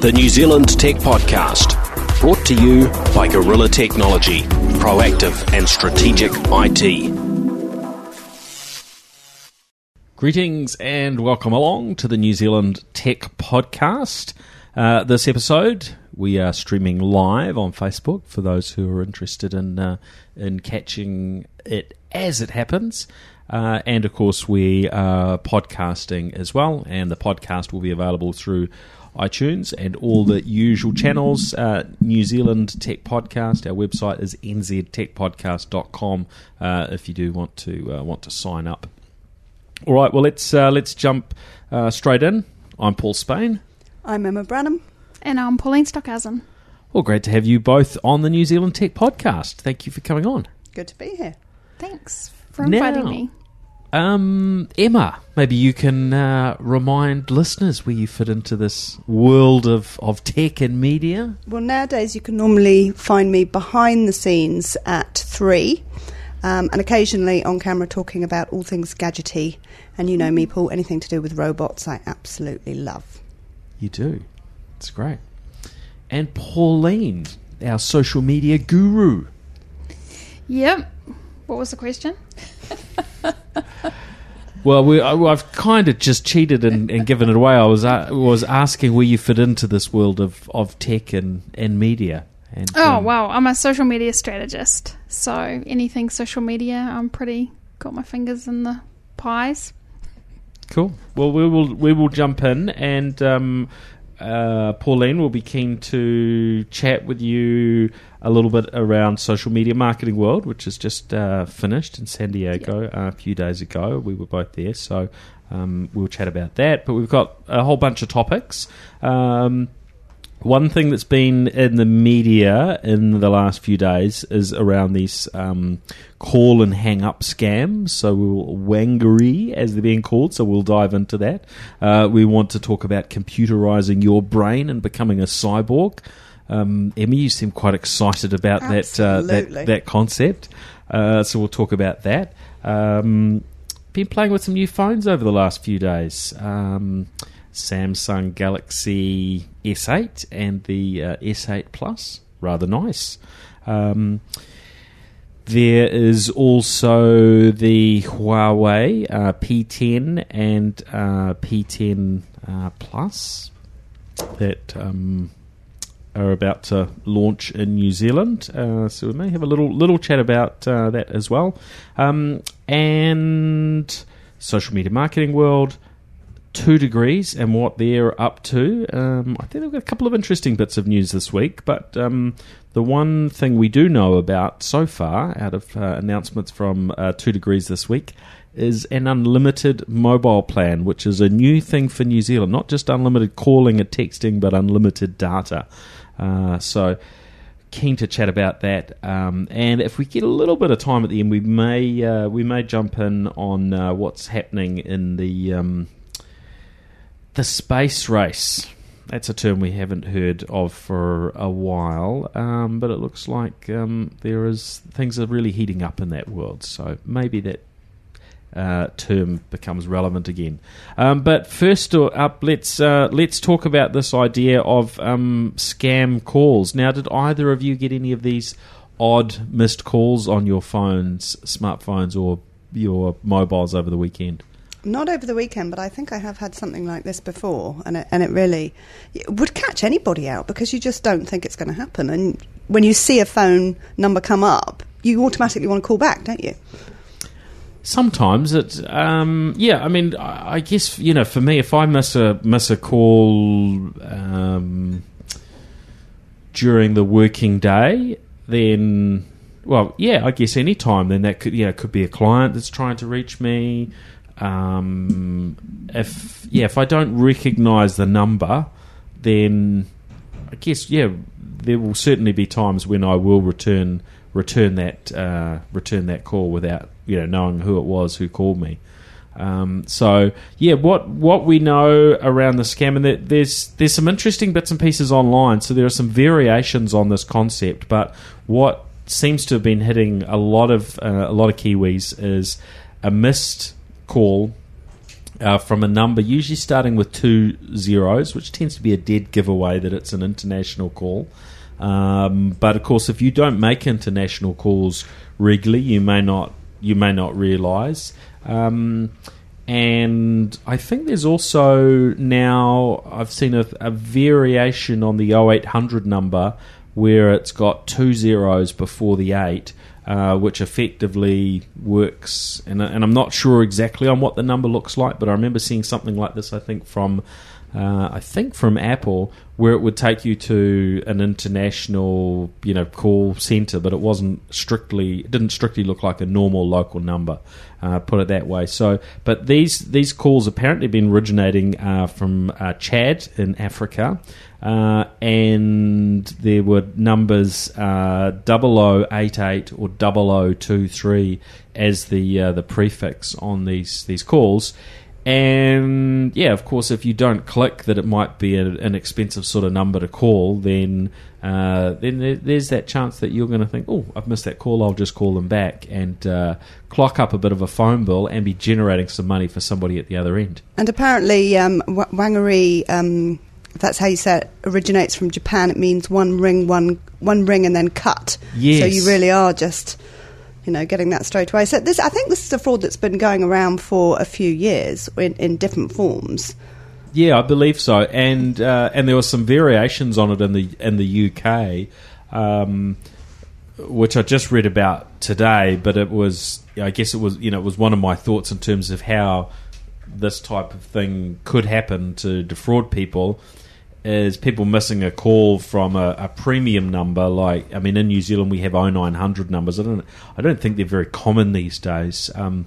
the New Zealand Tech Podcast, brought to you by Gorilla Technology, proactive and strategic IT. Greetings and welcome along to the New Zealand Tech Podcast. Uh, this episode, we are streaming live on Facebook for those who are interested in uh, in catching it as it happens. Uh, and of course, we are podcasting as well, and the podcast will be available through iTunes and all the usual channels. Uh, New Zealand Tech Podcast. Our website is nztechpodcast.com uh, if you do want to uh, want to sign up. All right, well let's uh, let's jump uh, straight in. I'm Paul Spain. I'm Emma Branham. And I'm Pauline Stockhausen. Well, great to have you both on the New Zealand Tech Podcast. Thank you for coming on. Good to be here. Thanks for inviting Now- me. Um, Emma, maybe you can uh, remind listeners where you fit into this world of, of tech and media. Well, nowadays you can normally find me behind the scenes at three, um, and occasionally on camera talking about all things gadgety. And you know me, Paul. Anything to do with robots, I absolutely love. You do. It's great. And Pauline, our social media guru. Yep. What was the question? Well, we, I, I've kind of just cheated and, and given it away. I was uh, was asking where you fit into this world of, of tech and, and media. And, Oh, um, wow. I'm a social media strategist. So anything social media, I'm pretty got my fingers in the pies. Cool. Well, we will we will jump in, and um, uh, Pauline will be keen to chat with you a little bit around social media marketing world, which has just uh, finished in San Diego uh, a few days ago. We were both there, so um, we'll chat about that. But we've got a whole bunch of topics. Um, one thing that's been in the media in the last few days is around these um, call and hang up scams. So we'll wangiri, as they're being called. So we'll dive into that. Uh, we want to talk about computerizing your brain and becoming a cyborg. Um, Emmy, you seem quite excited about that, uh, that that concept. Uh, so we'll talk about that. Um, been playing with some new phones over the last few days. Um, Samsung Galaxy S8 and the uh, S8 Plus, rather nice. Um, there is also the Huawei uh, P10 and uh, P10 uh, Plus that um, are about to launch in New Zealand. Uh, so we may have a little little chat about uh, that as well. Um, and social media marketing world, two degrees and what they're up to. Um, I think they've got a couple of interesting bits of news this week, but um, the one thing we do know about so far, out of uh, announcements from uh, 2degrees this week, is an unlimited mobile plan, which is a new thing for New Zealand. Not just unlimited calling and texting, but unlimited data. Uh, so keen to chat about that. Um, and if we get a little bit of time at the end, we may uh, we may jump in on uh, what's happening in the um, the space race. That's a term we haven't heard of for a while, um, but it looks like um, there is things are really heating up in that world. So maybe that uh, term becomes relevant again. Um, but first up, let's uh, let's talk about this idea of um, scam calls. Now, did either of you get any of these odd missed calls on your phones, smartphones, or your mobiles over the weekend? Not over the weekend, but I think I have had something like this before, and it, and it really it would catch anybody out because you just don't think it's going to happen. And when you see a phone number come up, you automatically want to call back, don't you? Sometimes it, um, yeah. I mean, I I guess you know, for me, if I miss a miss a call um, during the working day, then well, yeah, I guess any time then that could yeah, it could be a client that's trying to reach me. Um, if yeah, if I don't recognise the number, then I guess yeah, there will certainly be times when I will return return that uh, return that call without you know knowing who it was who called me. Um, so yeah, what what we know around the scam, and there, there's there's some interesting bits and pieces online. So there are some variations on this concept, but what seems to have been hitting a lot of uh, a lot of Kiwis is a missed call uh, from a number, usually starting with two zeros, which tends to be a dead giveaway that it's an international call. Um, but of course, if you don't make international calls regularly, you may not you may not realise. Um, and I think there's also now I've seen a, a variation on the 0800 number where it's got two zeros before the eight, uh, which effectively works. And, and I'm not sure exactly on what the number looks like, but I remember seeing something like this. I think from uh, I think from Apple, where it would take you to an international, you know, call center, but it wasn't strictly, it didn't strictly look like a normal local number. Uh, put it that way. So, but these these calls apparently been originating uh, from uh, Chad in Africa, uh, and there were numbers uh, 0088 or 0023 as the uh, the prefix on these these calls. And yeah, of course, if you don't click that it might be a, an expensive sort of number to call, then uh, then there, there's that chance that you're going to think, oh, I've missed that call. I'll just call them back and uh, clock up a bit of a phone bill and be generating some money for somebody at the other end. And apparently, um, Wangiri, um, if that's how you say it, originates from Japan. It means one ring, one one ring, and then cut. Yes. So you really are just you know, getting that straight away. So this, I think this is a fraud that's been going around for a few years in, in different forms. Yeah, I believe so, and uh, and there were some variations on it in the in the UK, um, which I just read about today. But it was, I guess, it was you know, it was one of my thoughts in terms of how this type of thing could happen to defraud people is people missing a call from a, a, premium number. Like, I mean, in New Zealand we have 0900 numbers. I don't, I don't think they're very common these days. Um,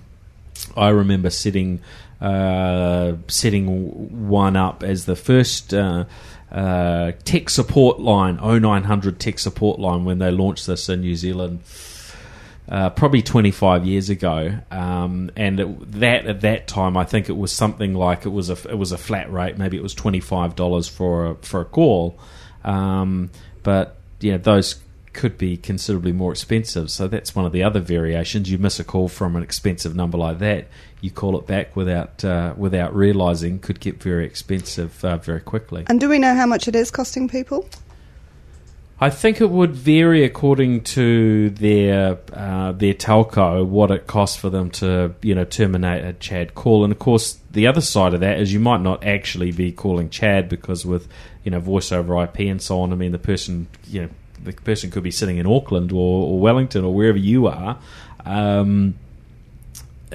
I remember setting uh, setting one up as the first uh, uh, tech support line, 0900 tech support line, when they launched this in New Zealand uh, probably 25 years ago, um, and it, that at that time I think it was something like it was a it was a flat rate, maybe it was 25 dollars for a, for a call, um, but yeah, those could be considerably more expensive. So that's one of the other variations. You miss a call from an expensive number like that, you call it back without uh, without realizing, could get very expensive uh, very quickly. And do we know how much it is costing people? I think it would vary according to their uh, their telco what it costs for them to you know terminate a Chad call, and of course the other side of that is you might not actually be calling Chad because with you know voice over IP and so on. I mean the person you know the person could be sitting in Auckland or, or Wellington or wherever you are. Um,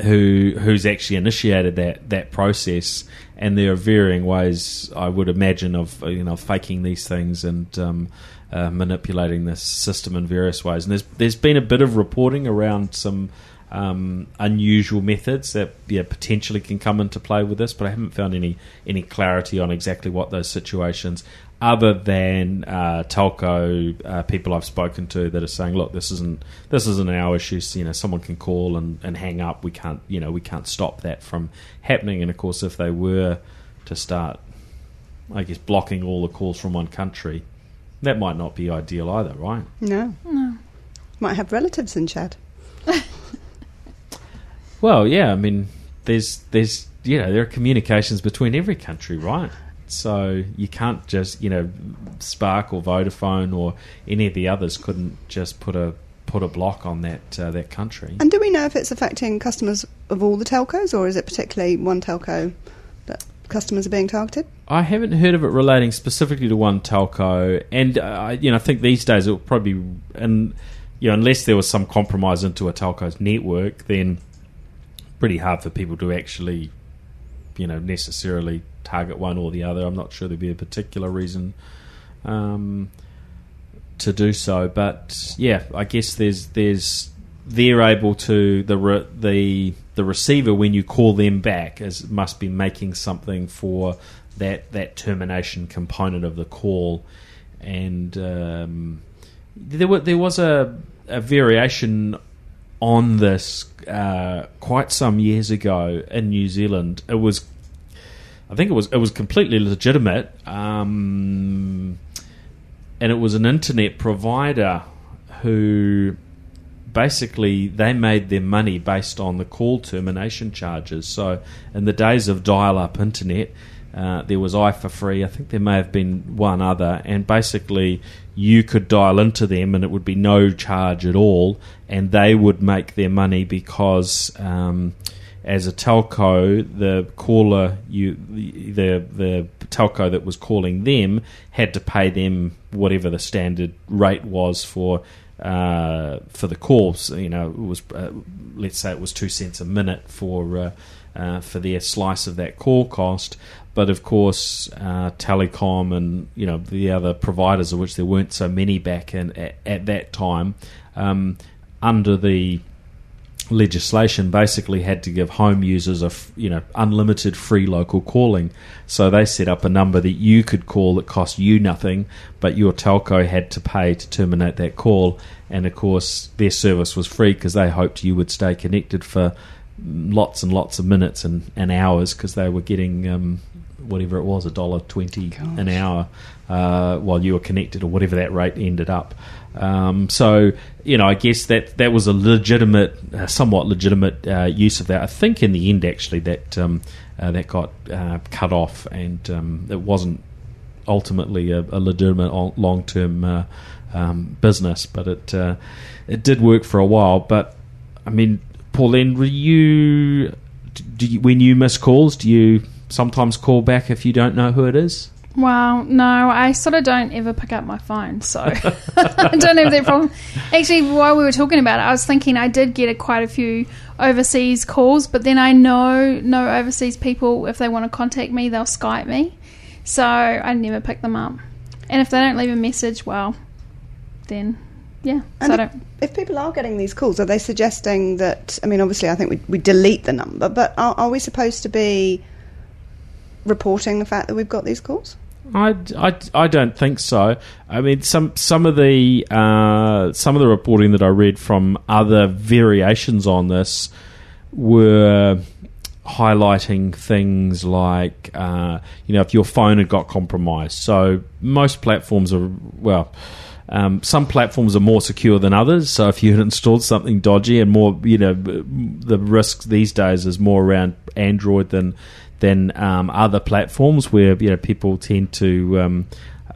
who who's actually initiated that that process, and there are varying ways I would imagine of you know faking these things and um, uh, manipulating this system in various ways. And there's there's been a bit of reporting around some um, unusual methods that yeah, potentially can come into play with this, but I haven't found any any clarity on exactly what those situations. Other than uh, telco uh, people I've spoken to that are saying, "Look, this isn't this isn't our issue. So, you know, someone can call and, and hang up. We can't, you know, we can't stop that from happening. And of course, if they were to start, I guess, blocking all the calls from one country, that might not be ideal either, right? No. No. Might have relatives in Chad. Well, yeah, I mean, there's there's you know there are communications between every country, right? So you can't just you know Spark or Vodafone or any of the others couldn't just put a put a block on that uh, that country. And do we know if it's affecting customers of all the telcos, or is it particularly one telco that customers are being targeted? I haven't heard of it relating specifically to one telco, and uh, you know I think these days it will probably and you know unless there was some compromise into a telco's network, then pretty hard for people to actually you know necessarily target one or the other. I'm not sure there'd be a particular reason um, to do so, but yeah, I guess there's there's they're able to the the the receiver when you call them back is must be making something for that that termination component of the call, and um, there were, there was a a variation on this uh, quite some years ago in New Zealand. It was, I think it was it was completely legitimate, um, and it was an internet provider who basically they made their money based on the call termination charges. So in the days of dial-up internet, uh, there was i4free. I think there may have been one other, and basically you could dial into them, and it would be no charge at all, and they would make their money because. Um, as a telco, the caller, you the the telco that was calling them had to pay them whatever the standard rate was for uh, for the calls. You know, it was uh, let's say it was two cents a minute for uh, uh for their slice of that call cost. But of course, uh, telecom and you know the other providers, of which there weren't so many back in at, at that time, um, under the legislation basically had to give home users a you know unlimited free local calling. So they set up a number that you could call that cost you nothing, but your telco had to pay to terminate that call. And of course, their service was free because they hoped you would stay connected for lots and lots of minutes and, and hours because they were getting um, whatever it was a dollar twenty an hour uh, while you were connected or whatever that rate ended up. Um, so you know, I guess that that was a legitimate, uh, somewhat legitimate uh, use of that. I think in the end, actually, that um, uh, that got uh, cut off, and um, it wasn't ultimately a, a legitimate long term uh, um, business, but it uh, it did work for a while. But I mean, Pauline, were you, you when you miss calls? Do you sometimes call back if you don't know who it is? Well, no, I sort of don't ever pick up my phone, so I don't have that problem. Actually, while we were talking about it, I was thinking I did get a, quite a few overseas calls, but then I know no overseas people, if they want to contact me, they'll Skype me. So I never pick them up. And if they don't leave a message, well, then yeah. And so if, if, people are getting these calls, are they suggesting that? I mean, obviously, I think we, we delete the number, but are, are we supposed to be reporting the fact that we've got these calls? I, I, I don't think so. I mean, some some of the uh, some of the reporting that I read from other variations on this were highlighting things like uh, you know if your phone had got compromised. So most platforms are well. Um, some platforms are more secure than others. So if you had installed something dodgy and more, you know, the risk these days is more around Android than than um, other platforms where you know people tend to um,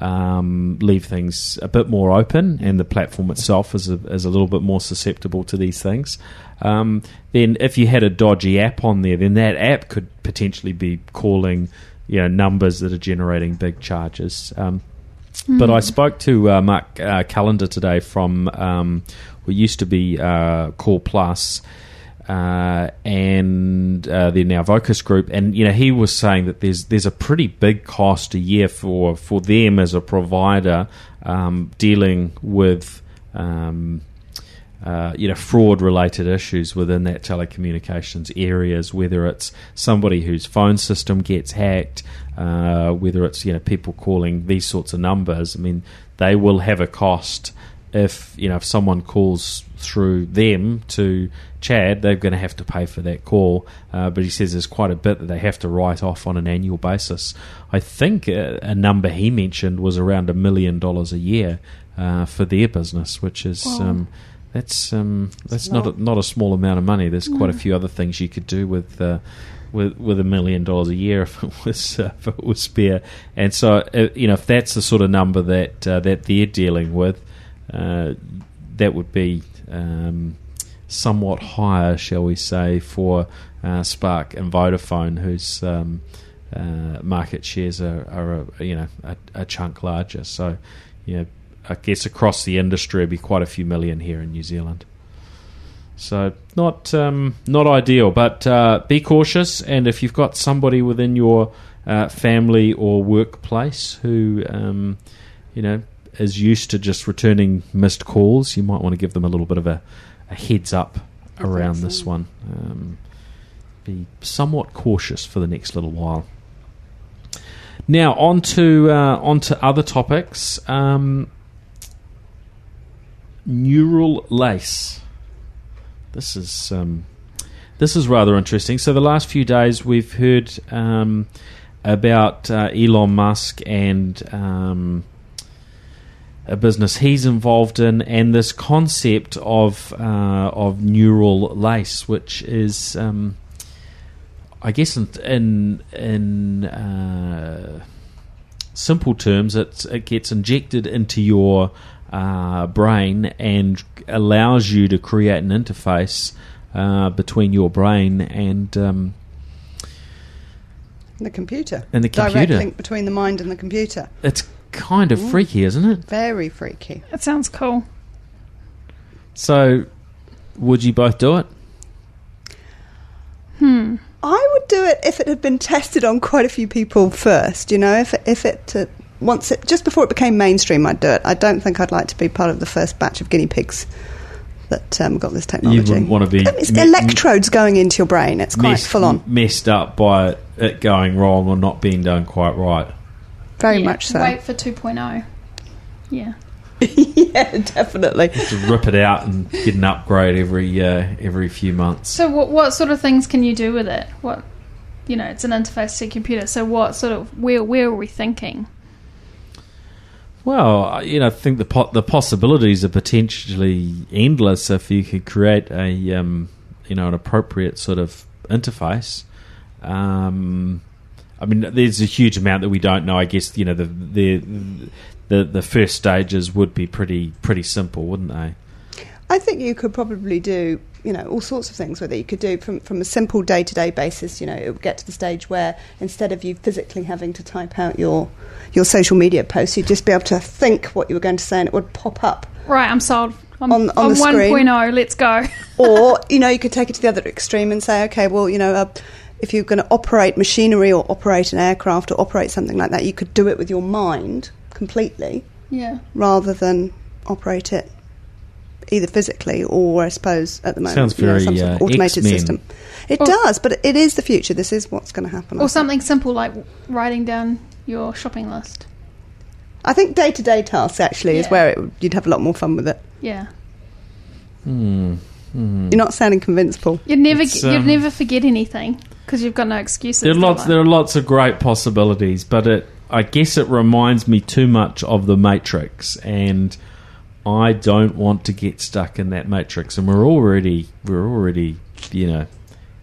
um, leave things a bit more open, and the platform itself is a, is a little bit more susceptible to these things. Um, then, if you had a dodgy app on there, then that app could potentially be calling you know numbers that are generating big charges. Mm. But I spoke to uh, Mark uh, Callander today from um, what used to be uh, CallPlus uh, and uh, they're now Vocus Group, and you know he was saying that there's there's a pretty big cost a year for for them as a provider um, dealing with. Um, uh, you know, fraud related issues within that telecommunications areas, whether it's somebody whose phone system gets hacked, uh, whether it's, you know, people calling these sorts of numbers. I mean, they will have a cost if you know if someone calls through them to Chad, they're going to have to pay for that call. Uh, but he says there's quite a bit that they have to write off on an annual basis. I think a, a number he mentioned was around a million dollars a year uh, for their business, which is. Um, that's um, that's not a, not a small amount of money. There's quite a few other things you could do with uh, with with a million dollars a year if it was uh, if it was spare. And so uh, you know if that's the sort of number that uh, that they're dealing with, uh, that would be um, somewhat higher, shall we say, for uh, Spark and Vodafone, whose um, uh, market shares are, are a, you know a, a, chunk larger. So, you know, I guess across the industry, it'd be quite a few million here in New Zealand. So not um, not ideal, but uh, be cautious. And if you've got somebody within your uh, family or workplace who um, you know is used to just returning missed calls, you might want to give them a little bit of a, a heads up around this one. Um, be somewhat cautious for the next little while. Now on to uh, on to other topics. Um, neural lace. This is um, this is rather interesting. So the last few days we've heard um, about uh, Elon Musk and um, a business he's involved in, and this concept of uh, of neural lace, which is, um, I guess, in in, in uh, simple terms, it's, it gets injected into your uh, brain and allows you to create an interface uh, between your brain and um, The computer. And the Direct computer. link between the mind and the computer. it's kind of freaky, isn't it? Very freaky. That sounds cool. So, would you both do it? Hmm. I would do it if it had been tested on quite a few people first. You know, if it, if it uh, once it just before it became mainstream, I'd do it. I don't think I'd like to be part of the first batch of guinea pigs that um, got this technology. You wouldn't wanna be It's me- electrodes going into your brain. It's quite Messed- full on. Messed up by it going wrong or not being done quite right. Very Yeah, much so. Wait for 2.0. Yeah. yeah, definitely. To rip it out and get an upgrade every uh, every few months. So what what sort of things can you do with it? What you know, it's an interface to a computer. So what sort of where where are we thinking? Well, I- you know, I think the po- the possibilities are potentially endless if you could create a um, you know an appropriate sort of interface. Um, I mean, there's a huge amount that we don't know. I guess you know the the the, the first stages would be pretty pretty simple, wouldn't they? I think you could probably do, you know, all sorts of things with it. You could do from, from a simple day to day basis. You know, it would get to the stage where instead of you physically having to type out your your social media posts, you'd just be able to think what you were going to say, and it would pop up. Right, I'm sold. I'm On- on on the screen. 1.0. Let's go. or you know, you could take it to the other extreme and say, okay, well, you know, uh, if you're going to operate machinery or operate an aircraft or operate something like that, you could do it with your mind completely yeah. rather than operate it either physically or I suppose at the moment Sounds you know, very, some sort of uh, automated X-Men. system. It Or- does, but it is the future. This is what's going to happen. I Or think. something simple like writing down your shopping list. I think day to day tasks actually is where it, you'd have a lot more fun with it. Yeah. Hmm. You're not sounding convinced, Paul. You'd never It's, you'd um, never forget anything because you've got no excuses. There are lots. There are lots of great possibilities, but it. I guess it reminds me too much of the Matrix, and I don't want to get stuck in that Matrix. And we're already we're already you know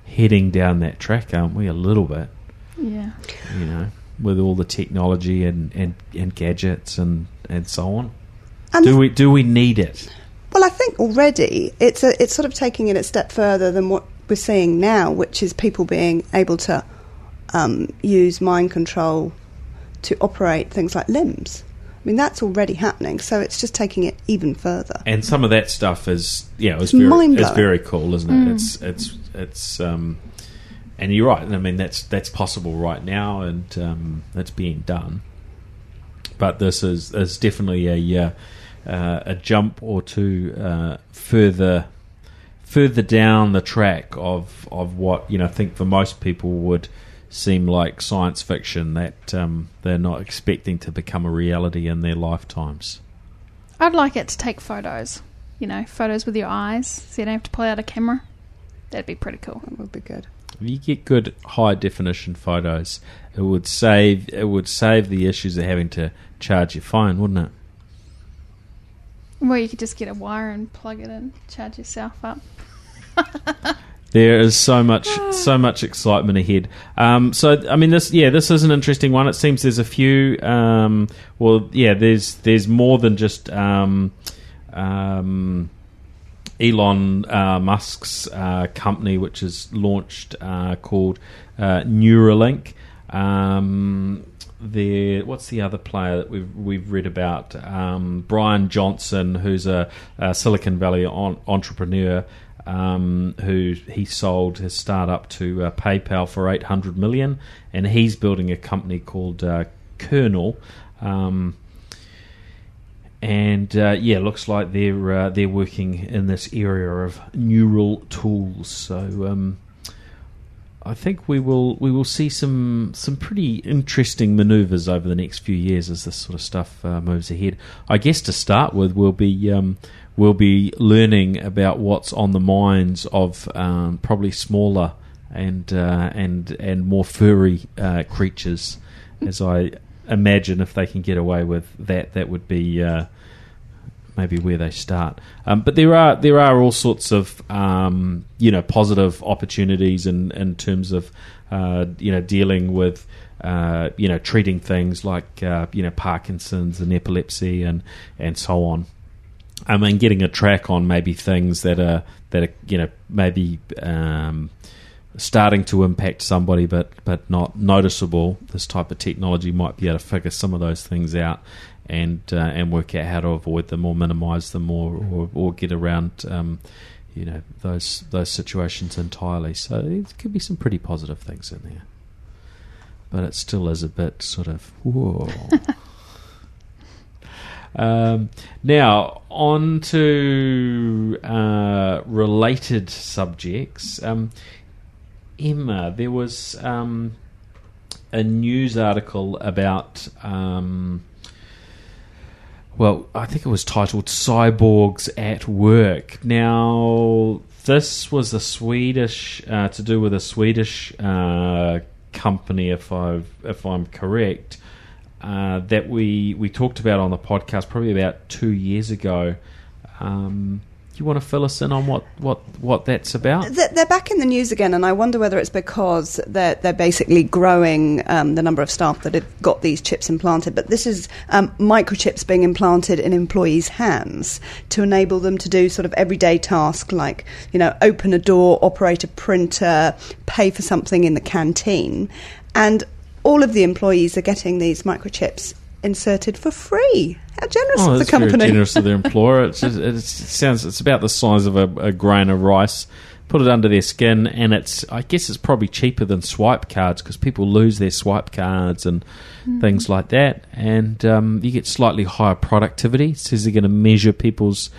heading down that track, aren't we? A little bit, Yeah. you know, with all the technology and and, and gadgets and and so on. And Do we do we need it? Well, I think already it's a, it's sort of taking it a step further than what we're seeing now, which is people being able to um, use mind control to operate things like limbs. I mean, that's already happening, so it's just taking it even further. And some of that stuff is yeah, it's It's very mind-blowing. it's very cool, isn't it? It's it's it's um, and you're right. I mean, that's that's possible right now, and um, that's being done. But this is is definitely a uh, uh, a jump or two uh, further further down the track of of what you know. I think for most people would seem like science fiction that um, they're not expecting to become a reality in their lifetimes. I'd like it to take photos. You know, photos with your eyes, so you don't have to pull out a camera. That'd be pretty cool. That would be good. If you get good high definition photos, it would save it would save the issues of having to charge your phone, wouldn't it? Well, you could just get a wire and plug it in, charge yourself up. There is so much so much excitement ahead. Um, so I mean this yeah, this is an interesting one. It seems there's a few um, well yeah, there's there's more than just um, um, Elon uh, Musk's uh, company, which is launched uh, called uh, Neuralink. There, what's the other player that we've we've read about? Um, Bryan Johnson, who's a, a Silicon Valley on, entrepreneur, um, who he sold his startup to uh, PayPal for eight hundred million, and he's building a company called uh, Kernel. Um, and uh, yeah, looks like they're uh, they're working in this area of neural tools. So um, I think we will we will see some some pretty interesting manoeuvres over the next few years as this sort of stuff uh, moves ahead. I guess to start with, we'll be um, we'll be learning about what's on the minds of um, probably smaller and uh, and and more furry uh, creatures, as I imagine if they can get away with that, that would be uh, maybe where they start. Um, but there are there are all sorts of um, you know positive opportunities in in terms of uh, you know dealing with. Uh, you know, treating things like uh, you know Parkinson's and epilepsy and and so on. I mean, getting a track on maybe things that are that are you know maybe um, starting to impact somebody, but but not noticeable. This type of technology might be able to figure some of those things out and uh, and work out how to avoid them or minimise them or, or, or get around um, you know those those situations entirely. So there could be some pretty positive things in there, but it still is a bit sort of whoa. Um, now, on to uh, related subjects. Um, Emma, there was um, a news article about. Um, well, I think it was titled "Cyborgs at Work." Now, this was a Swedish uh, to do with a Swedish uh, company, if I if I'm correct, uh, that we we talked about on the podcast probably about two years ago. Um, you want to fill us in on what, what, what that's about? They're back in the news again, and I wonder whether it's because they're, they're basically growing um, the number of staff that have got these chips implanted. But this is um, microchips being implanted in employees' hands to enable them to do sort of everyday tasks like, you know, open a door, operate a printer, pay for something in the canteen. And all of the employees are getting these microchips inserted for free. How generous oh, of the company! Very generous of their employer. It's just, it sounds it's about the size of a, a, grain of rice. Put it under their skin, and it's I guess it's probably cheaper than swipe cards because people lose their swipe cards and mm. things like that, and um, you get slightly higher productivity. It says they're going to measure people's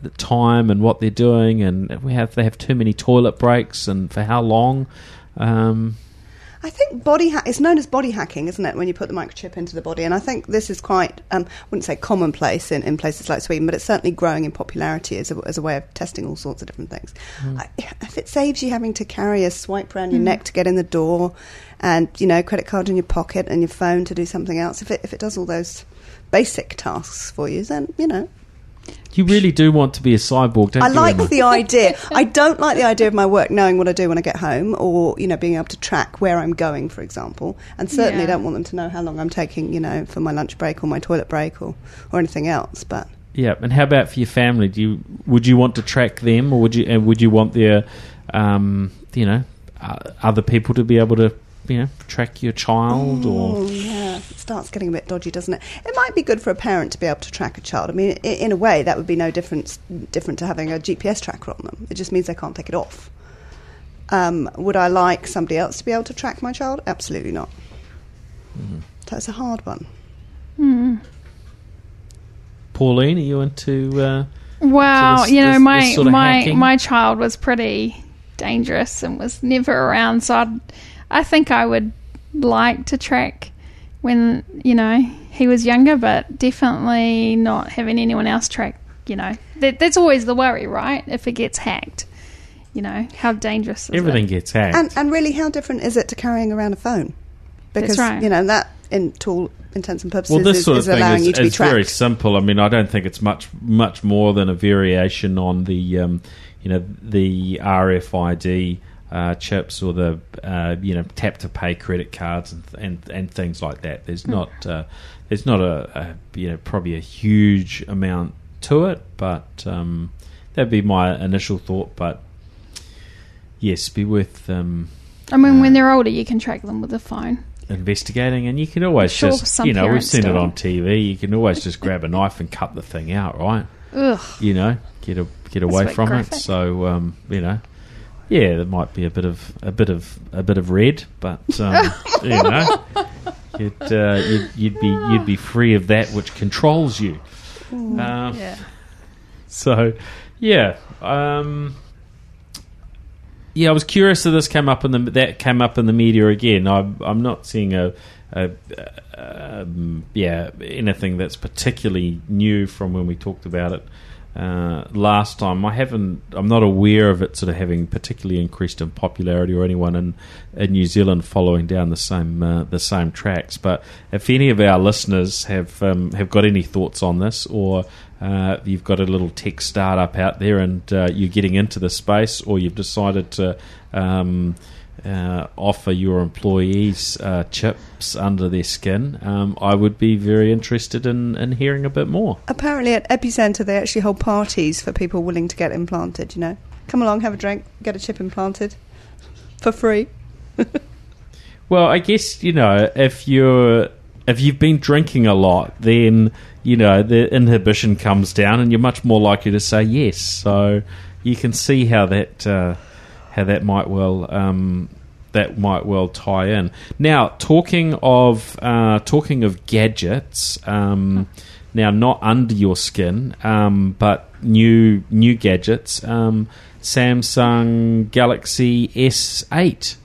the time and what they're doing, and we have they have too many toilet breaks and for how long. Um, I think body hack it's known as body hacking, isn't it, when you put the microchip into the body? And I think this is quite, um, I wouldn't say commonplace in, in places like Sweden, but it's certainly growing in popularity as a, as a way of testing all sorts of different things. Mm. I, if it saves you having to carry a swipe around your mm. neck to get in the door and, you know, credit card in your pocket and your phone to do something else, if it, if it does all those basic tasks for you, then, you know, you really do want to be a cyborg, don't I you? like Emma? the idea. I don't like the idea of my work knowing what I do when I get home, or you know, being able to track where I'm going, for example. And certainly Yeah. don't want them to know how long I'm taking, you know, for my lunch break or my toilet break or or anything else. But Yeah, and how about for your family? Do you would you want to track them, or would you and would you want their, um, you know, uh, other people to be able to, you know, track your child or? Oh, yeah, it starts getting a bit dodgy, doesn't it? It might be good for a parent to be able to track a child. I mean, in a way, that would be no different different to having a GPS tracker on them. It just means they can't take it off. Um, would I like somebody else to be able to track my child? Absolutely not. That's a hard one. Pauline, are you into? Uh, Wow, this- you know, this- my this sort of my hacking? my child was pretty dangerous and was never around. So I'd, I think I would like to track when you know he was younger, but definitely not having anyone else track. You know, that, that's always the worry, right? If it gets hacked, you know, how dangerous is everything it? gets hacked. And, and really, how different is it to carrying around a phone? Because right. you know that, in to all intents and purposes, well, this is, sort of is thing allowing is, you to be is very simple. I mean, I don't think it's much much more than a variation on the, um, you know, the RFID uh, chips or the, uh, you know, tap to pay credit cards and and, and things like that. There's not uh, there's not a, a you know probably a huge amount to it, but um, that'd be my initial thought. But yes, be worth um, I mean, when uh, they're older, you can track them with a phone. investigating, and you can always Sure, just you know we've seen it on TV. You can always just grab a knife and cut the thing out, right? Ugh. You know, get a, get away from graphic. it. So um, you know, yeah, there might be a bit of a bit of a bit of red, but um, you know, you'd, uh, you'd you'd be you'd be free of that which controls you. Um, Yeah. so, yeah, um, yeah. I was curious that this came up in the that came up in the media again. I'm I'm not seeing a, a um, yeah anything that's particularly new from when we talked about it uh, last time. I haven't. I'm not aware of it sort of having particularly increased in popularity or anyone in, in New Zealand following down the same uh, the same tracks. But if any of our listeners have um, have got any thoughts on this, or uh, you've got a little tech startup out there and uh, you're getting into the space, or you've decided to um, uh, offer your employees uh, chips under their skin, um, I would be very interested in, in hearing a bit more. Apparently, at Epicenter, they actually hold parties for people willing to get implanted. You know, come along, have a drink, get a chip implanted for free. Well, I guess you know if you're if you've been drinking a lot, then you know the inhibition comes down, and you're much more likely to say yes. So you can see how that uh, how that might well um, that might well tie in. Now, talking of uh, talking of gadgets, um, now not under your skin, um, but new new gadgets. Um, Samsung Galaxy S8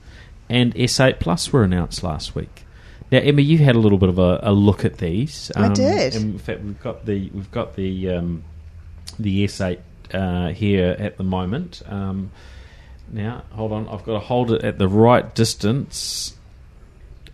and S8 Plus were announced last week. Now, Emma, you had a little bit of a, a look at these. I did. and In fact, we've got the we've got the um, the S8 uh, here at the moment. Um, now, hold on, I've got to hold it at the right distance.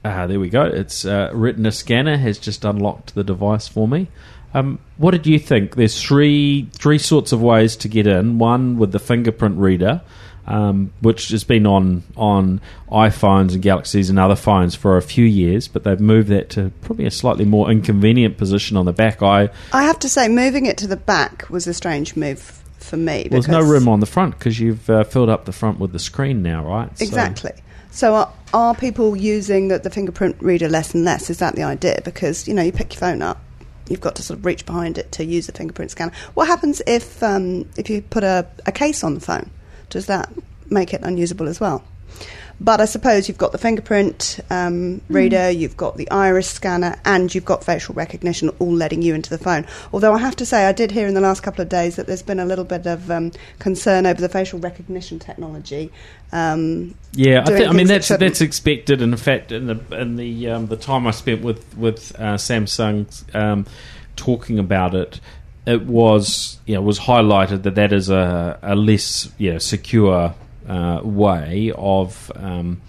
Ah, there we go. It's uh, Retina scanner has just unlocked the device for me. Um, what did you think? There's three three sorts of ways to get in. One with the fingerprint reader, um, which has been on on iPhones and Galaxies and other phones for a few years, but they've moved that to probably a slightly more inconvenient position on the back. I I have to say, moving it to the back was a strange move for me. well, there's no room on the front because you've uh, filled up the front with the screen now, right? So- Exactly. So are, are people using the, the fingerprint reader less and less? Is that the idea? Because you know, you pick your phone up, you've got to sort of reach behind it to use the fingerprint scanner. What happens if um, if you put a, a case on the phone? Does that make it unusable as well? But I suppose you've got the fingerprint um, reader, you've got the iris scanner, and you've got facial recognition all letting you into the phone. Although I have to say, I did hear in the last couple of days that there's been a little bit of um, concern over the facial recognition technology. Um, Yeah, I, doing think, I mean things that that's that's expected. And in fact, in the in the um, the time I spent with with uh, Samsung um, talking about it, it was you know, was highlighted that that is a, a less you know, secure uh, way of um,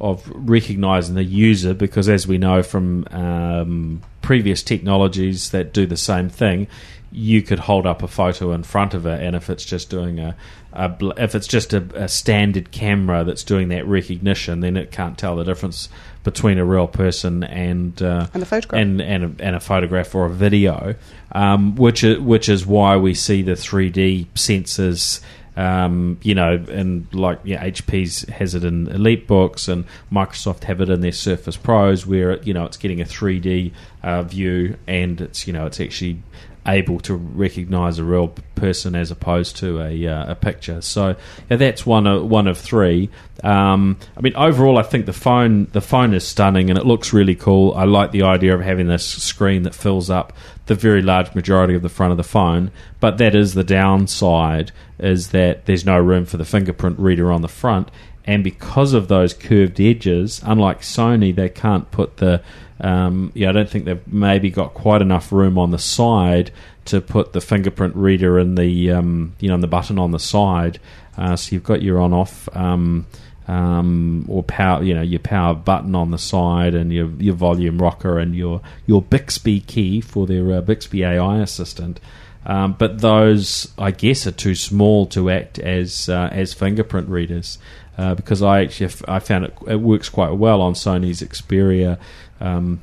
of recognizing the user because, as we know from um, previous technologies that do the same thing, you could hold up a photo in front of it, and if it's just doing a, a if it's just a, a standard camera that's doing that recognition, then it can't tell the difference between a real person and uh, And a photograph. and and a, and a photograph or a video, um, which is, which is why we see the three D sensors. Um, you know, and like HP's has it in EliteBooks, and Microsoft have it in their Surface Pros, where you know it's getting a 3D uh, view, and it's you know it's actually able to recognise a real person as opposed to a, uh, a picture. So yeah, that's one of one of three. Um, I mean, overall, I think the phone the phone is stunning and it looks really cool. I like the idea of having this screen that fills up the very large majority of the front of the phone. But that is the downside: is that there's no room for the fingerprint reader on the front. And because of those curved edges, unlike Sony, they can't put the um, yeah, I don't think they've maybe got quite enough room on the side to put the fingerprint reader in the um, you know in the button on the side. Uh, so you've got your on off um, um, or power you know your power button on the side and your your volume rocker and your your Bixby key for their uh, Bixby AI assistant. Um, but those, I guess, are too small to act as uh, as fingerprint readers. Uh, because I actually I found it, it works quite well on Sony's Xperia um,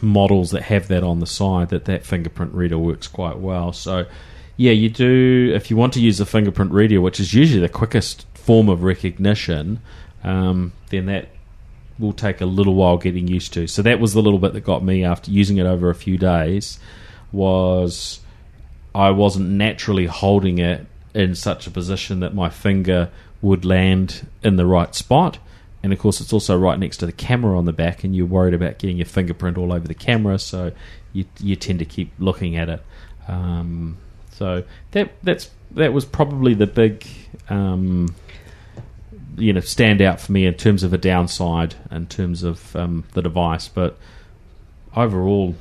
models that have that on the side. That that fingerprint reader works quite well. So yeah, you do if you want to use the fingerprint reader, which is usually the quickest form of recognition, um, then that will take a little while getting used to. So that was the little bit that got me after using it over a few days was I wasn't naturally holding it in such a position that my finger would land in the right spot. And of course, it's also right next to the camera on the back, and you're worried about getting your fingerprint all over the camera, so you you tend to keep looking at it. Um, so that that's that was probably the big um, you know stand out for me in terms of a downside in terms of um, the device, but overall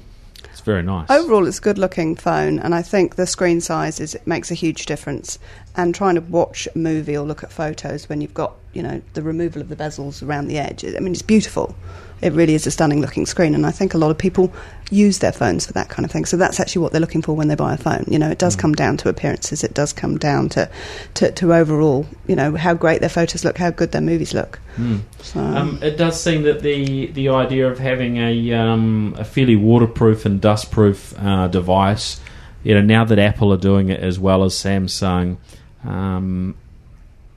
very nice. Overall, it's a good looking phone, and I think the screen size is makes a huge difference. And trying to watch a movie or look at photos when you've got you know the removal of the bezels around the edge, I mean, it's beautiful. It really is a stunning looking screen, and I think a lot of people use their phones for that kind of thing. So that's actually what they're looking for when they buy a phone. You know, it does come down to appearances. It does come down to, to, to overall, you know, how great their photos look, how good their movies look. So, Um, it does seem that the the idea of having a um, a fairly waterproof and dustproof uh, device, you know, now that Apple are doing it as well as Samsung, um,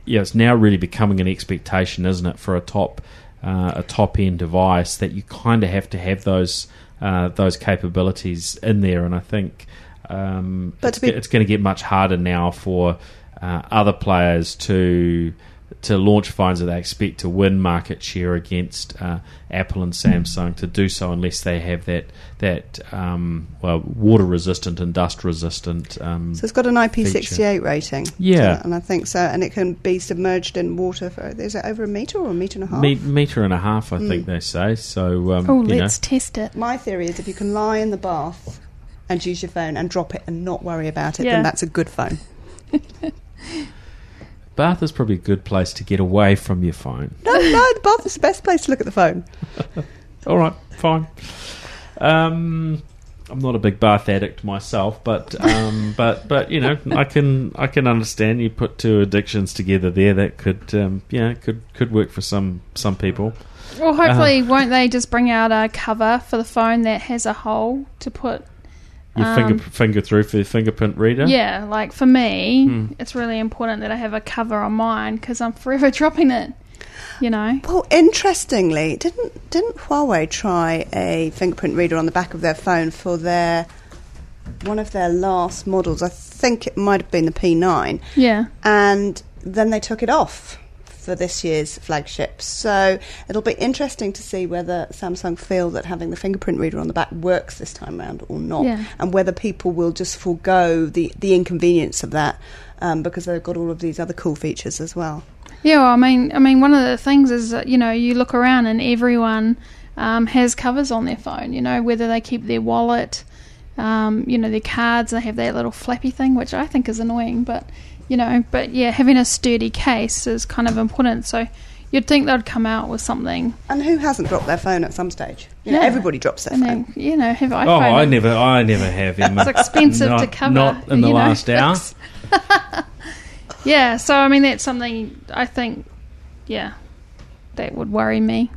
yeah, it's now really becoming an expectation, isn't it, for a top uh, a top end device that you kind of have to have those uh, those capabilities in there, and I think um, But it's, be- it's going to get much harder now for uh, other players to to launch phones that they expect to win market share against uh, Apple and Samsung to do so unless they have that that um, well water resistant and dust resistant. Um, So it's got an IP68 rating. Yeah. So- and I think so. And it can be submerged in water for, is it over a metre or a metre and a half? me- meter and a half, I think they say. So um, Oh, let's test it. My theory is if you can lie in the bath and use your phone and drop it and not worry about it, Yeah. then that's a good phone. Bath is probably a good place to get away from your phone. No, no, the bath is the best place to look at the phone. All right, fine. Um, I'm not a big bath addict myself, but um, but but you know, I can I can understand you put two addictions together there that could um, yeah could could work for some some people. Well, hopefully, won't they just bring out a cover for the phone that has a hole to put? Your Um, finger finger through for your fingerprint reader. Yeah, like for me, Hmm. it's really important that I have a cover on mine because I'm forever dropping it. You know. Well, interestingly, didn't didn't Huawei try a fingerprint reader on the back of their phone for their one of their last models? I think it might have been the P9, Yeah. and then they took it off for this year's flagship. So it'll be interesting to see whether Samsung feel that having the fingerprint reader on the back works this time round or not, Yeah. and whether people will just forego the the inconvenience of that um, because they've got all of these other cool features as well. Yeah, well, I mean, I mean, one of the things is that you know you look around and everyone um, has covers on their phone. You know, whether they keep their wallet, um, you know, their cards, they have that little flappy thing, which I think is annoying. But you know, but yeah, having a sturdy case is kind of important. So you'd think they'd come out with something, And who hasn't dropped their phone at some stage? You know, Yeah. everybody drops their and phone. then you know have iPhone. Oh, I never, I never have. Emma. It's expensive to Not- cover. Not in the you know. last hour. Yeah, so I mean that's something I think, yeah, that would worry me.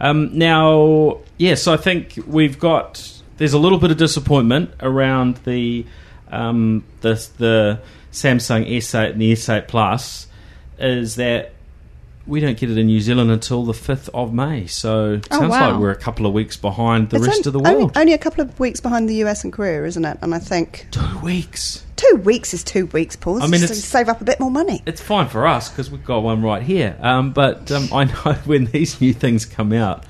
Um, now, yes, I think we've got. There's a little bit of disappointment around the um, the the Samsung S8 and the S8 Plus. Is that we don't get it in New Zealand until the fifth of May. So it Oh, sounds wow. like we're a couple of weeks behind the It's rest on- of the world. Only, a couple of weeks behind the US and Korea, isn't it? And I think Two weeks. two weeks is two weeks, Paul. I mean, it's- save up a bit more money. It's fine for us because we've got one right here. Um, but um, I know when these new things come out,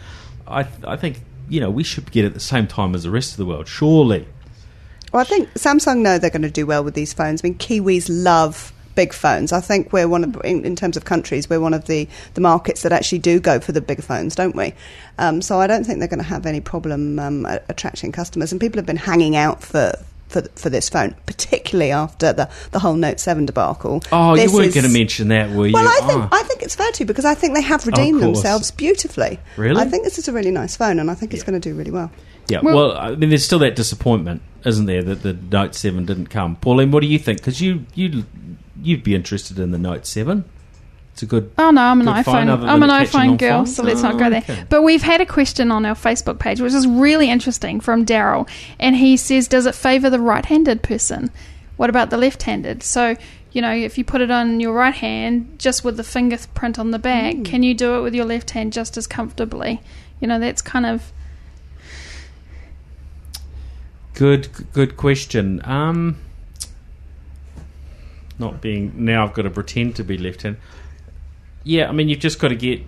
I I think you know we should get it at the same time as the rest of the world. Surely. Well, I think Samsung know they're going to do well with these phones. I mean, Kiwis love big phones. I think we're one of, in, in terms of countries, we're one of the, the markets that actually do go for the bigger phones, don't we? Um, so I don't think they're going to have any problem um, attracting customers. And people have been hanging out for. For, for this phone, particularly after the, the whole Note Seven debacle. Oh, This you weren't going to mention that, were you? Well, I think Oh. I think it's fair to because I think they have redeemed themselves beautifully. Really? I think this is a really nice phone, and I think it's going to do really well. Yeah, Well- well, I mean, there's still that disappointment, isn't there, that the Note Seven didn't come. Pauline, what do you think? Because you you you'd be interested in the Note Seven. It's a good. Oh no, I'm an iPhone. I'm an iPhone girl, fire? so let's not Oh, go there. okay. But we've had a question on our Facebook page, which is really interesting from Daryl, and he says, "Does it favour the right-handed person? What about the left-handed?" So. You know, if you put it on your right hand, just with the fingerprint on the back, hmm. can you do it with your left hand just as comfortably? You know, that's kind of Good, good question. Um, not being now, I've got to pretend to be left-handed. Yeah, I mean, you've just got to get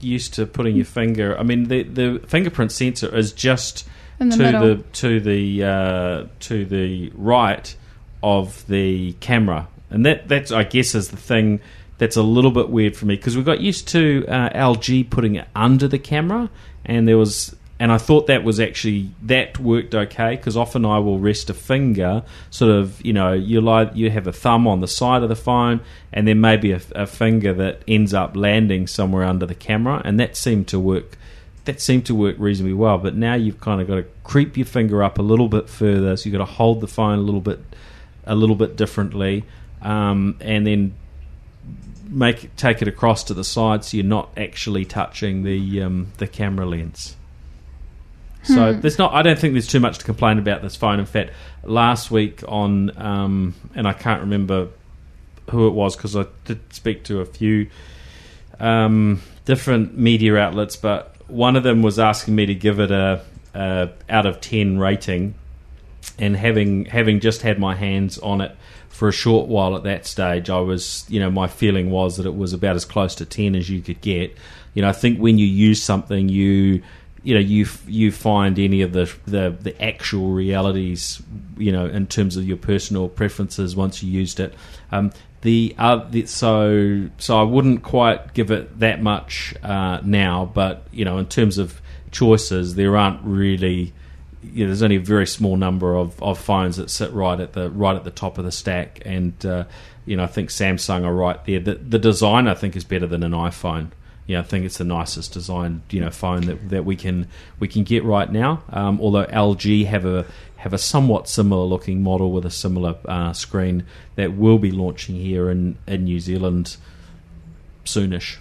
used to putting your finger. I mean, the the fingerprint sensor is just the to middle. the to the uh, to the right of the camera, and that that's I guess is the thing that's a little bit weird for me because we got used to uh, LG putting it under the camera, and there was and I thought that was actually that worked okay because often I will rest a finger, sort of you know you lie, you have a thumb on the side of the phone, and then maybe a, a finger that ends up landing somewhere under the camera, and that seemed to work. That seemed to work reasonably well, but now you've kind of got to creep your finger up a little bit further, so you've got to hold the phone a little bit, a little bit differently, um, and then make take it across to the side so you're not actually touching the um, the camera lens. So there's not. I don't think there's too much to complain about this phone. In fact, last week on, um, and I can't remember who it was because I did speak to a few um, different media outlets, but one of them was asking me to give it a, a out of ten rating, and having having just had my hands on it for a short while at that stage, I was, you know, my feeling was that it was about as close to ten as you could get. You know, I think when you use something, you you know you you find any of the, the the actual realities you know in terms of your personal preferences once you used it. Um, the, the so so I wouldn't quite give it that much uh, now but you know in terms of choices there aren't really you know, there's only a very small number of, of phones that sit right at the right at the top of the stack. And uh, you know I think Samsung are right there. The, the design I think is better than an iPhone yeah, I think it's the nicest designed you know phone that, that we can we can get right now. Um, although LG have a have a somewhat similar looking model with a similar uh, screen that will be launching here in, in New Zealand soonish.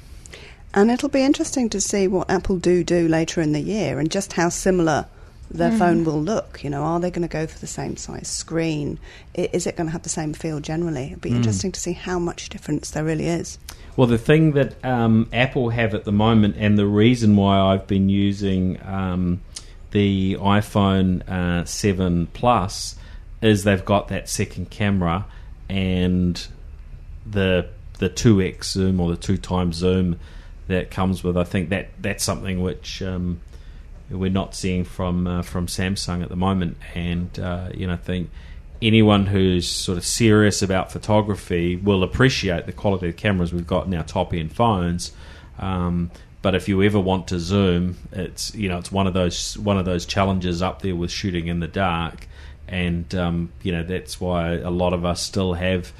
And it'll be interesting to see what Apple do do later in the year and just how similar their phone will look. You know, are they going to go for the same size screen? Is it going to have the same feel generally? It'll be interesting to see how much difference there really is. Well, the thing that um, Apple have at the moment, and the reason why I've been using um, the iPhone uh, 7 Plus, is they've got that second camera and the the two x zoom or the two times zoom that comes with. I think that that's something which um, we're not seeing from uh, from Samsung at the moment, and uh, you know I think anyone who's sort of serious about photography will appreciate the quality of cameras we've got in our top end phones. Um, but if you ever want to zoom, it's you know it's one of those one of those challenges up there with shooting in the dark, and um, you know that's why a lot of us still have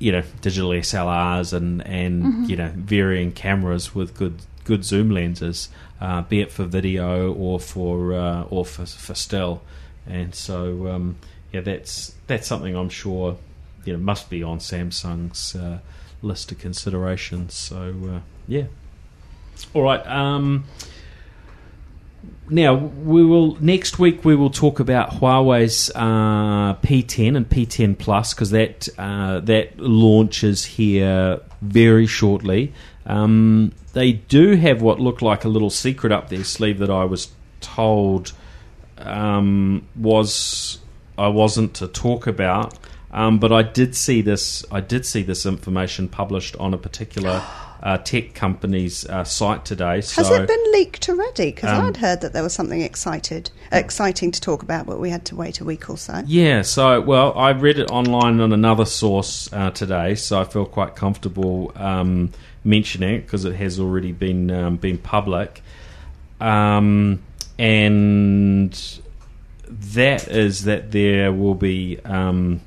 you know digital SLRs and and you know varying cameras with good good zoom lenses, uh, be it for video or for uh, or for, for still, and so um, yeah, that's that's something I'm sure you know must be on Samsung's uh, list of considerations. So uh, yeah, all right. Um, now we will next week we will talk about Huawei's uh, P10 and P10 Plus because that uh, that launches here very shortly. Um, they do have what looked like a little secret up their sleeve that I was told um, was I wasn't to talk about. Um, but I did see this. I did see this information published on a particular uh, tech company's uh, site today. Has it been leaked already? Because Um, I'd heard that there was something excited, exciting to talk about, but we had to wait a week or so. Yeah, so well, I read it online on another source uh, today, so I feel quite comfortable um, mentioning it because it has already been um, been public, um, and that is that there will be um,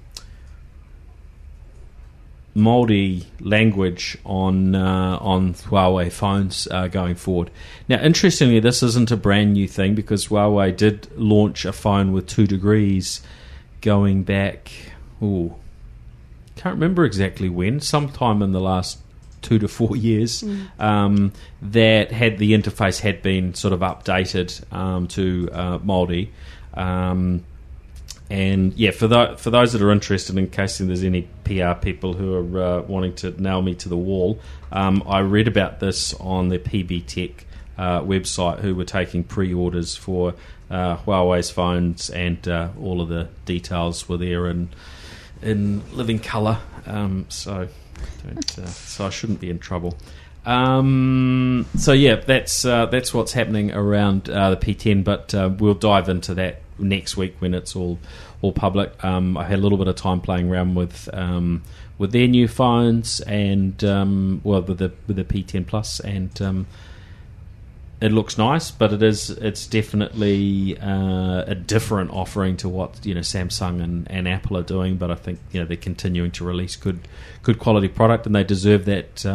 Māori language on uh, on Huawei phones uh, going forward. Now, interestingly, this isn't a brand new thing because Huawei did launch a phone with 2degrees going back. Ooh, can't remember exactly when. Sometime in the last two to four years. Um, that had the interface had been sort of updated um, to uh, Māori. Um, and yeah, for tho- for those that are interested, in case there's any PR people who are uh, wanting to nail me to the wall, um, I read about this on the PB Tech uh, website, who were taking pre-orders for uh, Huawei's phones, and uh, all of the details were there in in living colour. Um, so, uh, so I shouldn't be in trouble. Um, so yeah, that's uh, that's what's happening around uh, the P10, but uh, we'll dive into that next week when it's all all public. Um, I had a little bit of time playing around with um, with their new phones and um, well with the with the P10 Plus, and um, it looks nice, but it is it's definitely uh, a different offering to what you know Samsung and, and Apple are doing. But I think you know they're continuing to release good good quality product, and they deserve that.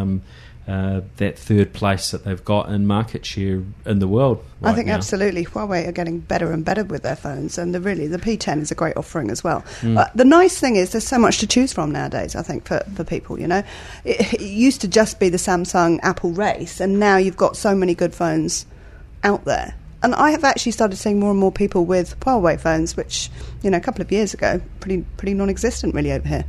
Uh, that third place that they've got in market share in the world. I think now. absolutely Huawei are getting better and better with their phones, and the really the P10 is a great offering as well. Mm. But the nice thing is there's so much to choose from nowadays. I think for, for people, you know, it, it used to just be the Samsung Apple race, and now you've got so many good phones out there. And I have actually started seeing more and more people with Huawei phones, which you know a couple of years ago pretty pretty non-existent really over here.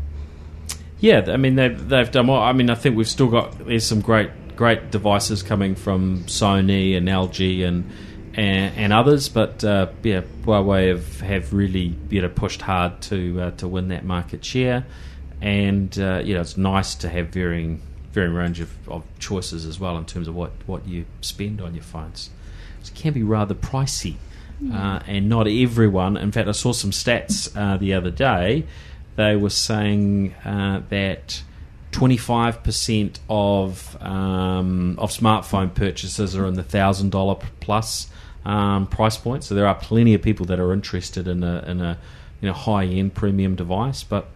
Yeah, I mean they've they've done well. I mean I think we've still got there's some great great devices coming from Sony and LG and and, and others, but uh, yeah, Huawei have, have really you know pushed hard to uh, to win that market share, and uh, you know it's nice to have varying varying range of, of choices as well in terms of what, what you spend on your phones. It can be rather pricey, uh, and not everyone. In fact, I saw some stats uh, the other day they were saying uh, that 25% of um, of smartphone purchases are in the thousand dollar plus um, price point. So there are plenty of people that are interested in a in a you know high end premium device, but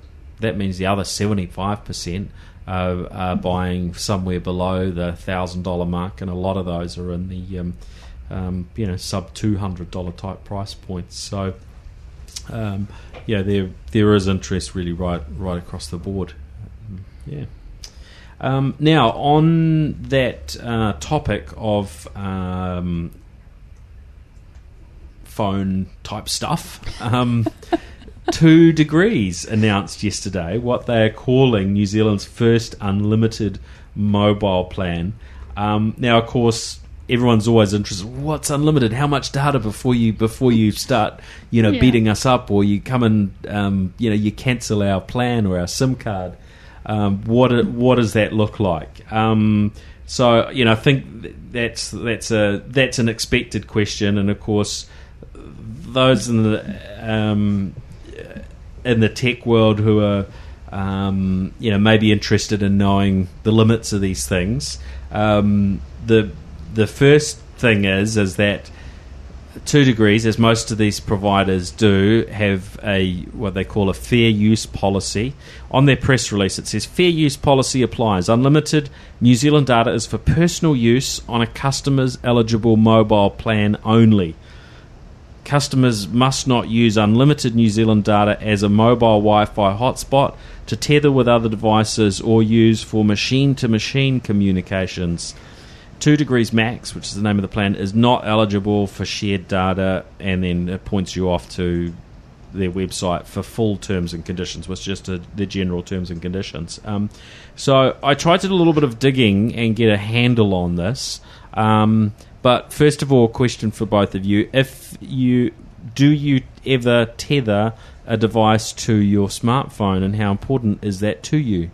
that means the other 75% are, are buying somewhere below the thousand dollar mark, and a lot of those are in the um, um, you know sub two hundred dollar type price points. So um, yeah, there there is interest really right right across the board. Yeah. Um, now on that uh, topic of um, phone type stuff, um, 2degrees announced yesterday what they are calling New Zealand's first unlimited mobile plan. Um, now, of course, everyone's always interested. What's unlimited? How much data before you before you start, you know, Yeah. beating us up, or you come and um, you know you cancel our plan or our SIM card? Um, what what does that look like? Um, so you know, I think that's that's a that's an expected question, and of course, those in the um, in the tech world who are um, you know maybe interested in knowing the limits of these things. Um, the the first thing is is that 2degrees, as most of these providers do, have a what they call a fair use policy. On their press release, it says fair use policy applies. Unlimited New Zealand data is for personal use on a customer's eligible mobile plan only. Customers must not use unlimited New Zealand data as a mobile Wi Fi hotspot to tether with other devices or use for machine to machine communications. 2degrees Max, which is the name of the plan, is not eligible for shared data, and then it points you off to their website for full terms and conditions, which is just a, the general terms and conditions. Um, so I tried to do a little bit of digging and get a handle on this. Um, but first of all, a question for both of you: If you do you ever tether a device to your smartphone, and how important is that to you?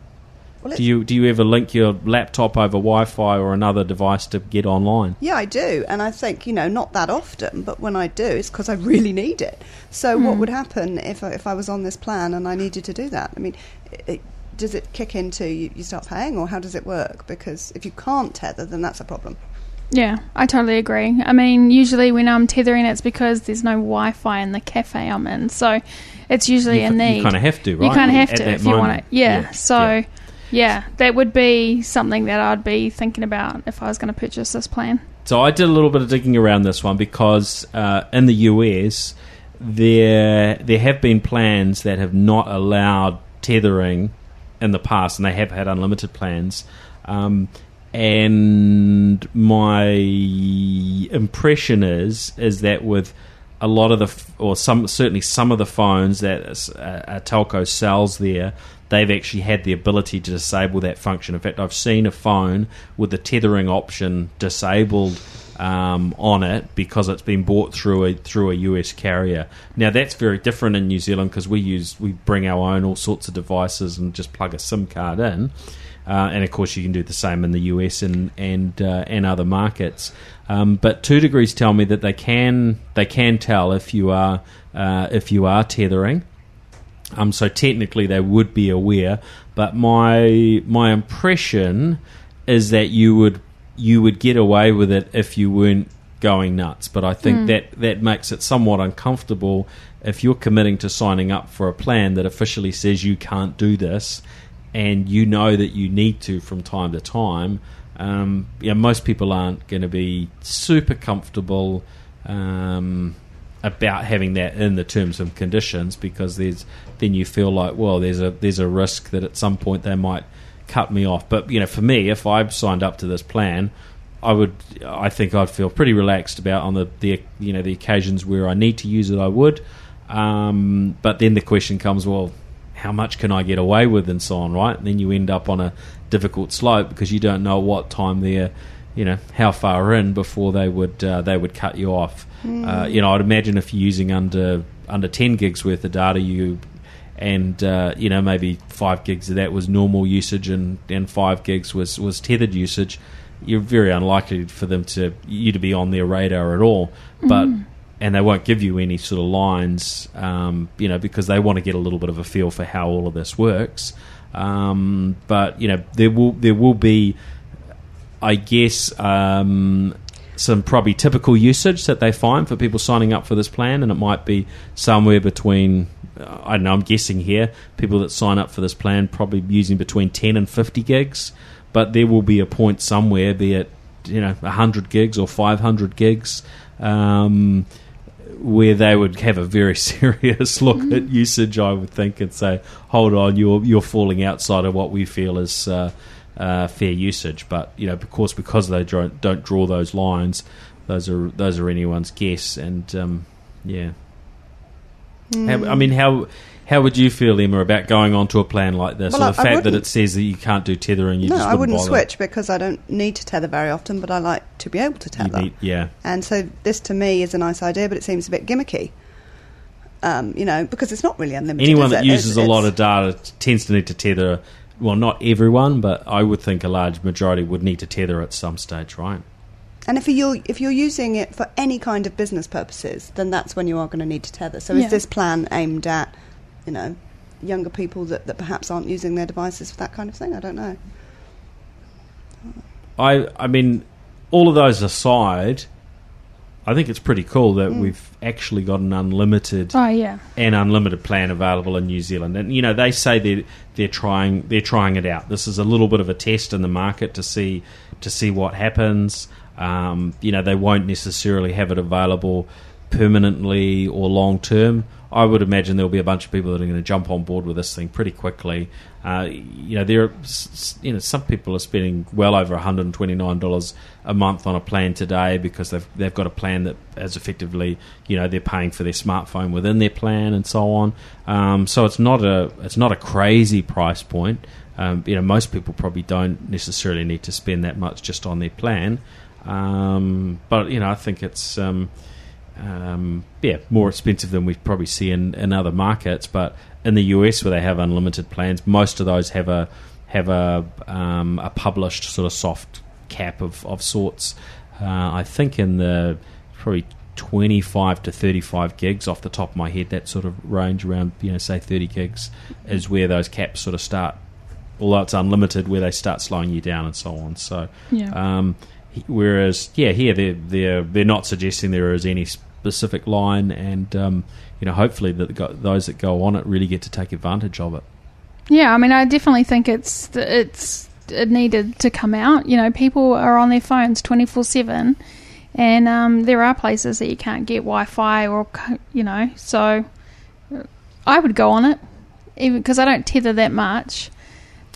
Well, Do you do you ever link your laptop over Wi-Fi or another device to get online? Yeah, I do, and I think you know not that often, but when I do, it's because I really need it. So, what hmm. would happen if I, if I was on this plan and I needed to do that? I mean, it, it, does it kick into you, you start paying, or how does it work? Because if you can't tether, then that's a problem. Yeah, I totally agree. I mean, usually when I'm tethering, it's because there's no Wi-Fi in the cafe I'm in, so it's usually you, a need. You kind of have to, right? You kind of have At to that if you want it. Yeah. Yeah, So, yeah. Yeah. that would be something that I'd be thinking about if I was going to purchase this plan. So I did a little bit of digging around this one because uh, in the US there there have been plans that have not allowed tethering in the past, and they have had unlimited plans. Um, and my impression is is that with a lot of the or some certainly some of the phones that a, a telco sells there they've actually had the ability to disable that function in fact i've seen a phone with the tethering option disabled um, on it because it's been bought through a through a US carrier. Now that's very different in New Zealand because we use we bring our own all sorts of devices and just plug a SIM card in. Uh, and of course, you can do the same in the US and and uh, and other markets. Um, but 2degrees tell me that they can they can tell if you are uh, if you are tethering. Um, so technically, they would be aware. But my my impression is that you would you would get away with it if you weren't going nuts. But I think that that makes it somewhat uncomfortable if you're committing to signing up for a plan that officially says you can't do this, and you know that you need to from time to time. Um, yeah, most people aren't going to be super comfortable um, about having that in the terms and conditions because there's then you feel like well there's a there's a risk that at some point they might cut me off. But you know, for me, if I signed up to this plan, I would I think I'd feel pretty relaxed about on the, the you know the occasions where I need to use it. I would, um, but then the question comes, well, how much can I get away with and so on, right? And then you end up on a difficult slope because you don't know what time they're you know how far in before they would uh, they would cut you off. Uh, you know, I'd imagine if you're using under under ten gigs worth of data, you and uh, you know maybe five gigs of that was normal usage and, and five gigs was, was tethered usage. You're very unlikely for them to you to be on their radar at all, but and they won't give you any sort of lines, um, you know, because they want to get a little bit of a feel for how all of this works. Um, but you know, there will there will be, I guess, um, some probably typical usage that they find for people signing up for this plan, and it might be somewhere between. uh, I don't know. I'm guessing here. People that sign up for this plan probably using between 10 and 50 gigs, but there will be a point somewhere, be it you know 100 gigs or 500 gigs, um, where they would have a very serious look at usage. I would think and say, "Hold on, you're you're falling outside of what we feel is uh, uh, fair usage." But you know, of course, because they don't don't draw those lines, those are those are anyone's guess. And um, yeah, how, I mean, how how would you feel, Emma, about going onto a plan like this, Well, or the I fact that it says that you can't do tethering? You no, just I wouldn't wouldn't bother? switch because I don't need to tether very often, but I like to be able to tether. need- yeah. And so this to me is a nice idea, but it seems a bit gimmicky. Um, you know, because it's not really unlimited. Anyone that it? uses It's- a lot of data tends to need to tether. Well, not everyone, but I would think a large majority would need to tether at some stage, right? And if you're if you're using it for any kind of business purposes, then that's when you are going to need to tether. So Yeah. is this plan aimed at, you know, younger people that, that perhaps aren't using their devices for that kind of thing? I don't know. I I mean, all of those aside, I think it's pretty cool that Mm. we've actually got an unlimited Oh yeah. an unlimited plan available in New Zealand. And you know, they say they they're trying they're trying it out. This is a little bit of a test in the market to see to see what happens. Um, you know, they won't necessarily have it available permanently or long term. I would imagine there'll be a bunch of people that are going to jump on board with this thing pretty quickly. Uh, you know, there, are, you know, some people are spending well over one hundred and twenty nine dollars a month on a plan today because they've they've got a plan that as effectively, you know, they're paying for their smartphone within their plan and so on. Um, so it's not a it's not a crazy price point. Um, you know, most people probably don't necessarily need to spend that much just on their plan. Um, but you know, I think it's um, yeah more expensive than we probably see in, in other markets. But in the US, where they have unlimited plans, most of those have a have a um, a published sort of soft cap of of sorts. Uh, I think in the probably. 25 to 35 gigs off the top of my head that sort of range around you know say 30 gigs is where those caps sort of start although it's unlimited where they start slowing you down and so on so Yeah. um, whereas, yeah, here they're they're they're not suggesting there is any specific line, and um, you know, hopefully that go- those that go on it really get to take advantage of it. Yeah, I mean, I definitely think it's it's it needed to come out. You know, people are on their phones twenty four seven, and um, there are places that you can't get Wi Fi or you know. So I would go on it, even because I don't tether that much.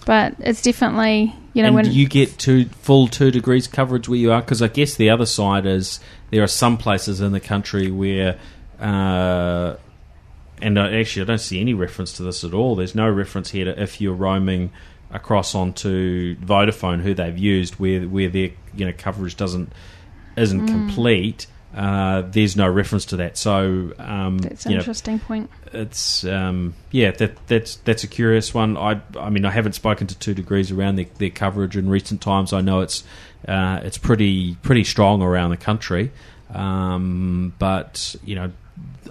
But it's definitely you know and when you get to full 2degrees coverage where you are? Because I guess the other side is there are some places in the country where. Uh, and I, actually, I don't see any reference to this at all. There's no reference here to if you're roaming across onto Vodafone, who they've used, where where their you know coverage doesn't isn't complete. Uh, there's no reference to that. So um, that's an you know, interesting point. it's um, yeah, that that's that's a curious one. I I mean, I haven't spoken to 2degrees around their, their coverage in recent times. I know it's uh, it's pretty pretty strong around the country, um, but you know,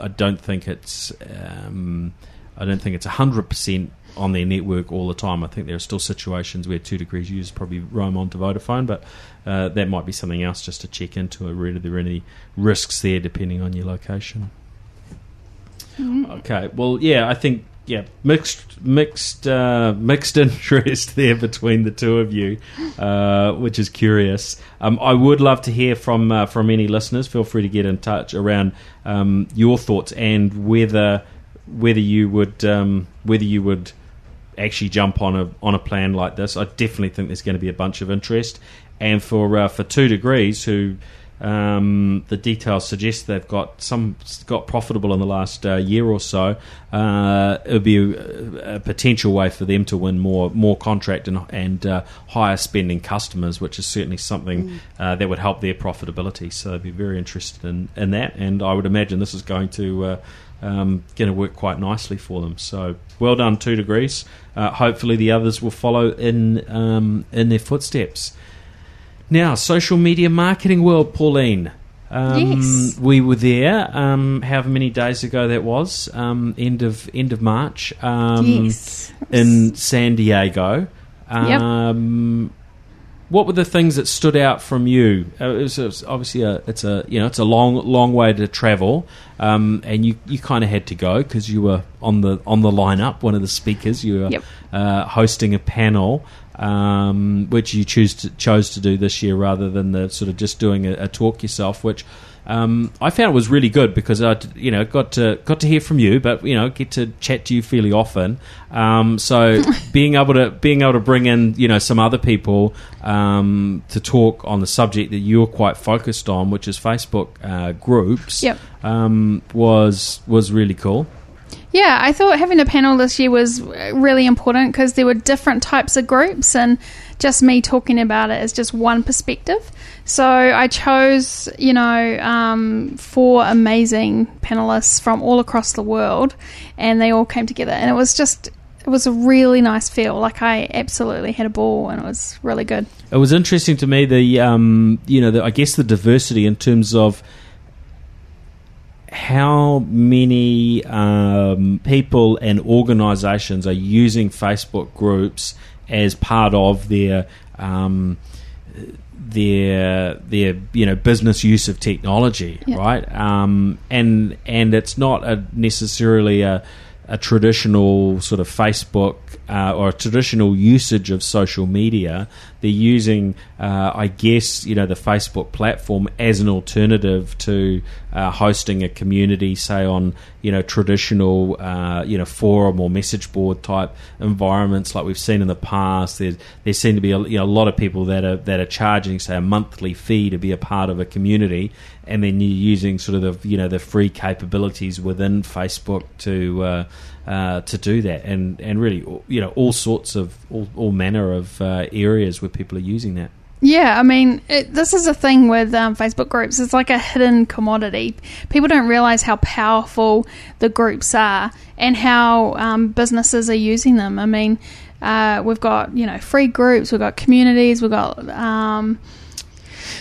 I don't think it's. Um, I don't think it's hundred percent on their network all the time. I think there are still situations where 2degrees users probably roam onto Vodafone, but uh, that might be something else just to check into. Are there any risks there depending on your location? Okay, well, yeah, I think yeah, mixed mixed uh, mixed interest there between the two of you, uh, which is curious. Um, I would love to hear from uh, from any listeners. Feel free to get in touch around um, your thoughts and whether whether you would um, whether you would actually jump on a on a plan like this. I definitely think there's going to be a bunch of interest, and for uh, for 2degrees who um, the details suggest they've got some got profitable in the last uh, year or so. Uh, it would be a, a, potential way for them to win more more contract and, and uh, higher spending customers, which is certainly something mm. Uh, that would help their profitability. So I'd be very interested in, in that, and I would imagine this is going to. Uh, um, going to work quite nicely for them. So well done, 2degrees. Uh, hopefully, the others will follow in um, in their footsteps. Now, social media marketing world, Pauline. Um, yes. We were there. Um, however many days ago that was, um, end of end of March. Um, yes. In San Diego. Um, yep. What were the things that stood out from you? Uh, it, was, it, was, obviously a it's a you know it's a long long way to travel, um, and you, you kind of had to go because you were on the on the lineup, one of the speakers. You were yep. uh, hosting a panel um, which you choose to, chose to do this year rather than the sort of just doing a, a talk yourself, which um, I found was really good because I, you know, got to got to hear from you, but you know, get to chat to you fairly often. Um, so being able to being able to bring in you know some other people um, to talk on the subject that you're quite focused on, which is Facebook uh, groups, yep. Um, was was really cool. Yeah, I thought having a panel this year was really important because there were different types of groups, and just me talking about it is just one perspective. So I chose, you know, um, four amazing panelists from all across the world, and they all came together, and it was just. It was a really nice feel. Like I absolutely had a ball, and it was really good. It was interesting to me the, um, you know, the, I guess the diversity in terms of how many um, people and organisations are using Facebook groups as part of their um, their their you know business use of technology, yeah. right? Um, and and it's not a necessarily a, a traditional sort of Facebook uh, or a traditional usage of social media. They're using, uh, I guess, you know, the Facebook platform as an alternative to uh, hosting a community, say on you know traditional, uh, you know, forum or message board type environments like we've seen in the past. There, there seem to be a, you know, a lot of people that are that are charging, say, a monthly fee to be a part of a community, and then you're using sort of the you know the free capabilities within Facebook to uh, uh, to do that, and and really you know all sorts of all, all manner of uh, areas where people are using that. Yeah, I mean, it, this is a thing with um, Facebook groups. It's like a hidden commodity. People don't realize how powerful the groups are and how um, businesses are using them. I mean, uh, we've got you know free groups, we've got communities, we've got um,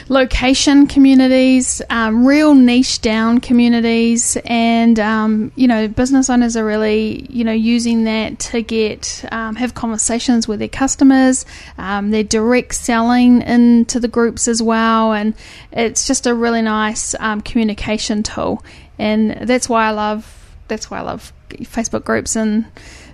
location communities, um, real niche down communities, and um, you know business owners are really you know using that to get um, have conversations with their customers. Um, they're direct selling into the groups as well, and it's just a really nice um, communication tool. And that's why I love that's why I love Facebook groups and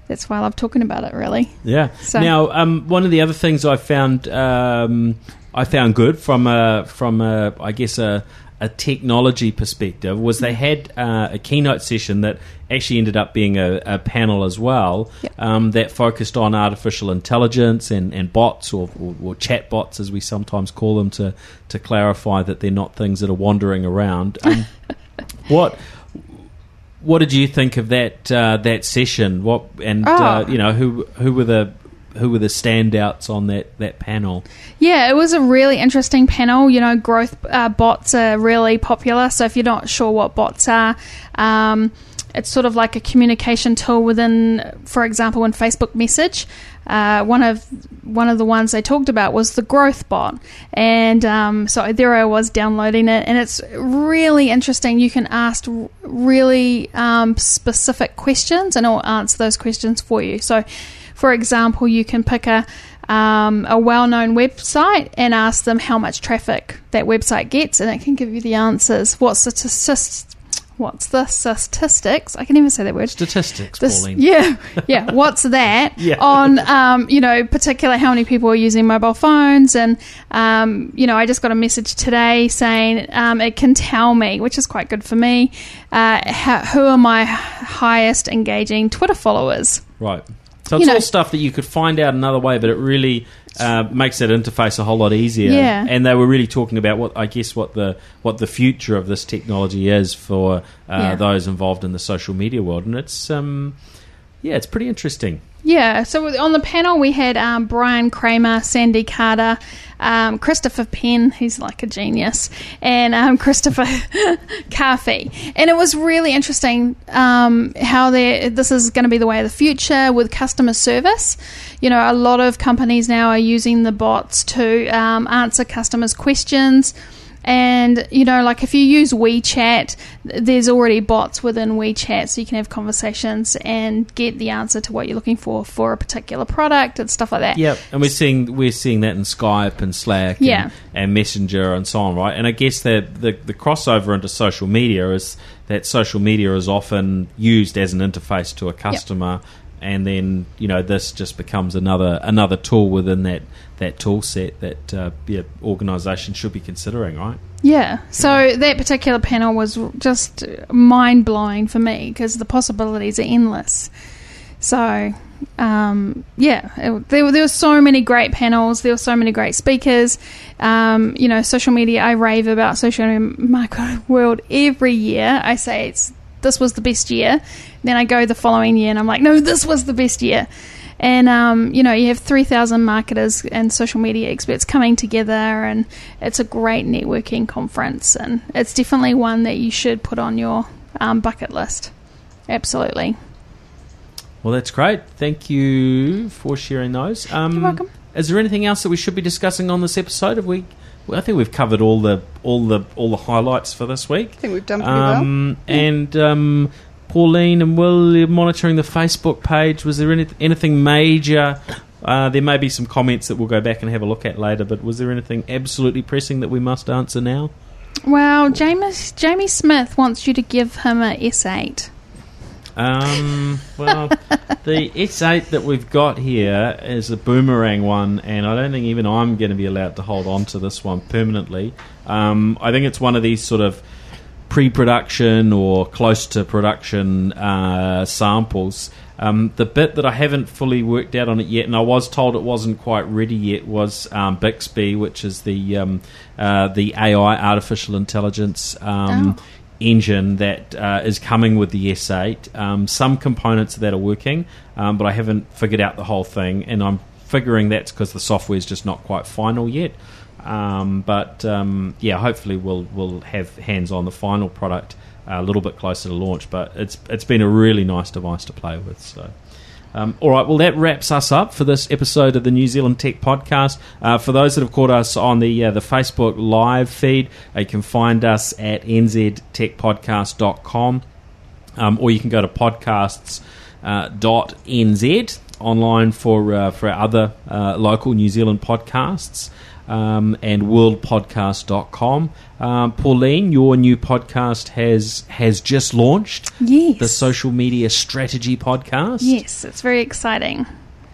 that's why I love talking about it. Really. Yeah. So. Now, um, one of the other things I found um, I found good from a from a I guess a a technology perspective was they had uh, a keynote session that actually ended up being a, a panel as well yep. um, that focused on artificial intelligence and, and bots or, or, or, chat bots as we sometimes call them to to clarify that they're not things that are wandering around. Um, what what did you think of that uh, that session? What and oh. uh, you know who who were the who were the standouts on that, that panel? Yeah, it was a really interesting panel. You know, growth uh, bots are really popular. So if you're not sure what bots are, um, it's sort of like a communication tool within, for example, in Facebook Message. Uh, one of one of the ones they talked about was the growth bot, and um, so there I was downloading it, and it's really interesting. You can ask really um, specific questions, and it'll answer those questions for you. So, for example, you can pick a um, a well-known website and ask them how much traffic that website gets, and it can give you the answers. What statistics? What's the statistics? I can even say that word. Statistics, This- Pauline. yeah, yeah. What's that Yeah. on? Um, you know, particular how many people are using mobile phones, and um, you know, I just got a message today saying um, it can tell me, which is quite good for me, uh, how, who are my highest engaging Twitter followers. Right. So You it's know- all stuff that you could find out another way, but it really uh, makes that interface a whole lot easier. Yeah. And they were really talking about what I guess what the what the future of this technology is for uh, Yeah. those involved in the social media world, and it's um, yeah, it's pretty interesting. Yeah, so on the panel we had um, Bryan Kramer, Sandy Carter, um, Christopher Penn, who's like a genius, and um, Christopher Carfey. And it was really interesting um, how this is going to be the way of the future with customer service. You know, a lot of companies now are using the bots to um, answer customers' questions. And you know, like if you use WeChat, th- there's already bots within WeChat, so you can have conversations and get the answer to what you're looking for for a particular product and stuff like that. Yep, and we're seeing we're seeing that in Skype and Slack, and, Yeah. and Messenger and so on, right? And I guess that the the crossover into social media is that social media is often used as an interface to a customer, and then you know this just becomes another another tool within that that tool set that uh, yeah, organisations should be considering, right? Yeah. So that particular panel was just mind blowing for me because the possibilities are endless. So, um, yeah, it, there, there were so many great panels. There were so many great speakers. Um, you know, social media. I rave about social media marketing world every year. I say it's this was the best year. Then I go the following year and I'm like, no, this was the best year. And um, you know, you have three thousand marketers and social media experts coming together, and it's a great networking conference, and it's definitely one that you should put on your um, bucket list. Absolutely. Well, that's great. Thank you for sharing those. Um, You're welcome. Is there anything else that we should be discussing on this episode? Have we? Well, I think we've covered all the all the all the highlights for this week. I think we've done pretty well. Um, and um, Pauline and Will you're monitoring the Facebook page. Was there any, anything major? Uh, there may be some comments that we'll go back and have a look at later. But was there anything absolutely pressing that we must answer now? Well, James, Jamie Smith wants you to give him a S8. Um, well, the S8 that we've got here is a boomerang one, and I don't think even I'm going to be allowed to hold on to this one permanently. Um, I think it's one of these sort of pre-production or close to production uh, samples. Um, the bit that I haven't fully worked out on it yet, and I was told it wasn't quite ready yet, was um, Bixby, which is the um, uh, the AI artificial intelligence um, Oh. engine that uh, is coming with the S8. Um, some components of that are working, um, but I haven't figured out the whole thing, and I'm figuring that's because the software is just not quite final yet. Um, but um, yeah, hopefully we'll we'll have hands on the final product uh, a little bit closer to launch. But it's it's been a really nice device to play with. So. Um, all right, well, that wraps us up for this episode of the New Zealand Tech Podcast. Uh, for those that have caught us on the uh, the Facebook live feed, uh, you can find us at nztechpodcast.com um, or you can go to podcasts uh, dot nz online for uh, for our other uh, local New Zealand podcasts um, and worldpodcast.com. Um, Pauline, your new podcast has has just launched. Yes. The social media strategy podcast. Yes, it's very exciting.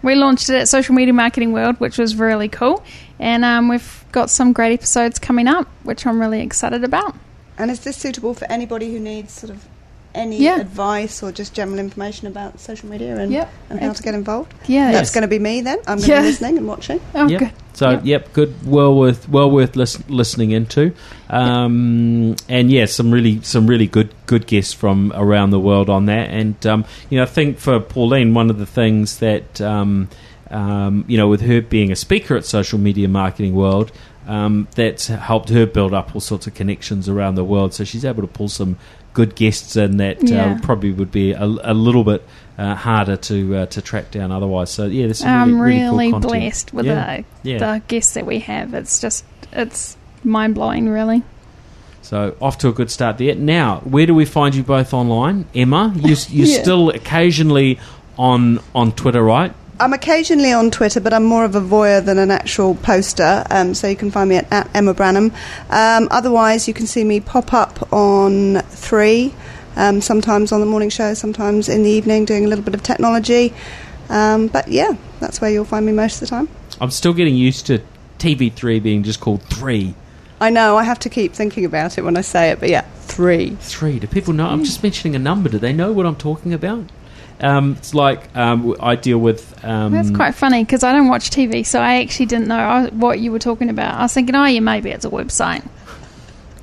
We launched it at Social Media Marketing World, which was really cool. And um, we've got some great episodes coming up, which I'm really excited about. And is this suitable for anybody who needs sort of any Yeah. advice or just general information about social media and, Yep. and how to get involved? Yeah. That's going to be me then. I'm going to Yeah. be listening and watching. Oh, Yep. good. So Yep. yep. good, well worth well worth lis- listening into, um, and yeah, some really some really good good guests from around the world on that. And um, you know, I think for Pauline, one of the things that um, um, you know, with her being a speaker at Social Media Marketing World, um, that's helped her build up all sorts of connections around the world. So she's able to pull some good guests in that Yeah. uh, probably would be a, a little bit uh, harder to uh, to track down otherwise. So yeah, some I'm really, really, really cool blessed with yeah. the, yeah. the guests that we have. It's just it's mind blowing, really. So off to a good start there. Now, where do we find you both online, Emma? You, you're Yeah. still occasionally on on Twitter, right? I'm occasionally on Twitter, but I'm more of a voyeur than an actual poster. Um, so you can find me at, at Emma Branham. Um, otherwise, you can see me pop up on Three, um, sometimes on the morning show, sometimes in the evening, doing a little bit of technology. Um, but yeah, that's where you'll find me most of the time. I'm still getting used to TV3 being just called Three. I know I have to keep thinking about it when I say it, but yeah, Three. Three. Do people know? I'm just mentioning a number. Do they know what I'm talking about? Um, it's like um, I deal with. Um, That's quite funny because I don't watch TV, so I actually didn't know what you were talking about. I was thinking, oh, yeah, maybe it's a website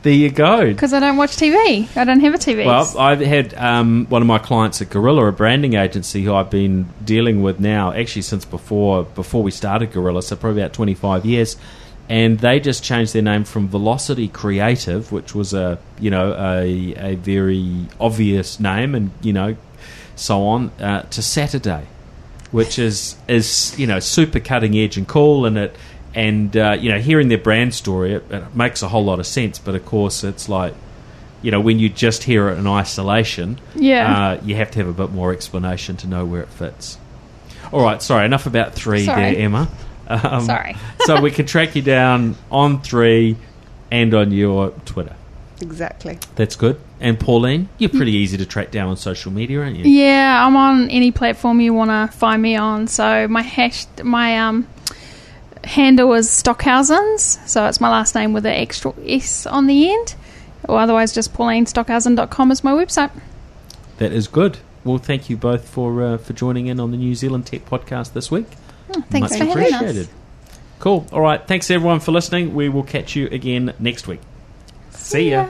There you go. because I don't watch TV. I don't have a TV. Well, I've had um, one of my clients at Gorilla, a branding agency, who I've been dealing with now, actually since before before we started Gorilla, so probably about 25 years. And they just changed their name from Velocity Creative, which was a you know a a very obvious name, and you know so on, uh, to Saturday, which is is you know super cutting edge and cool, and it and uh, you know hearing their brand story, it, it makes a whole lot of sense. But of course, it's like you know, when you just hear it in isolation, Yeah. uh, you have to have a bit more explanation to know where it fits. All right, sorry, enough about three Sorry. there, Emma. Um, Sorry. so we can track you down on three and on your Twitter. Exactly. That's good. And Pauline, you're pretty easy to track down on social media, aren't you? Yeah, I'm on any platform you want to find me on. So my hash, my um, handle is Stockhausens. So it's my last name with an extra S on the end. Or otherwise, just paulinestockhausen.com is my website. That is good. Well, thank you both for uh, for joining in on the New Zealand Tech Podcast this week. Oh, thanks Much for having appreciated. us. Cool. All right. Thanks everyone for listening. We will catch you again next week. See ya.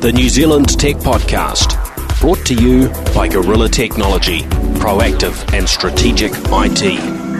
The New Zealand Tech Podcast, brought to you by Gorilla Technology, proactive and strategic IT.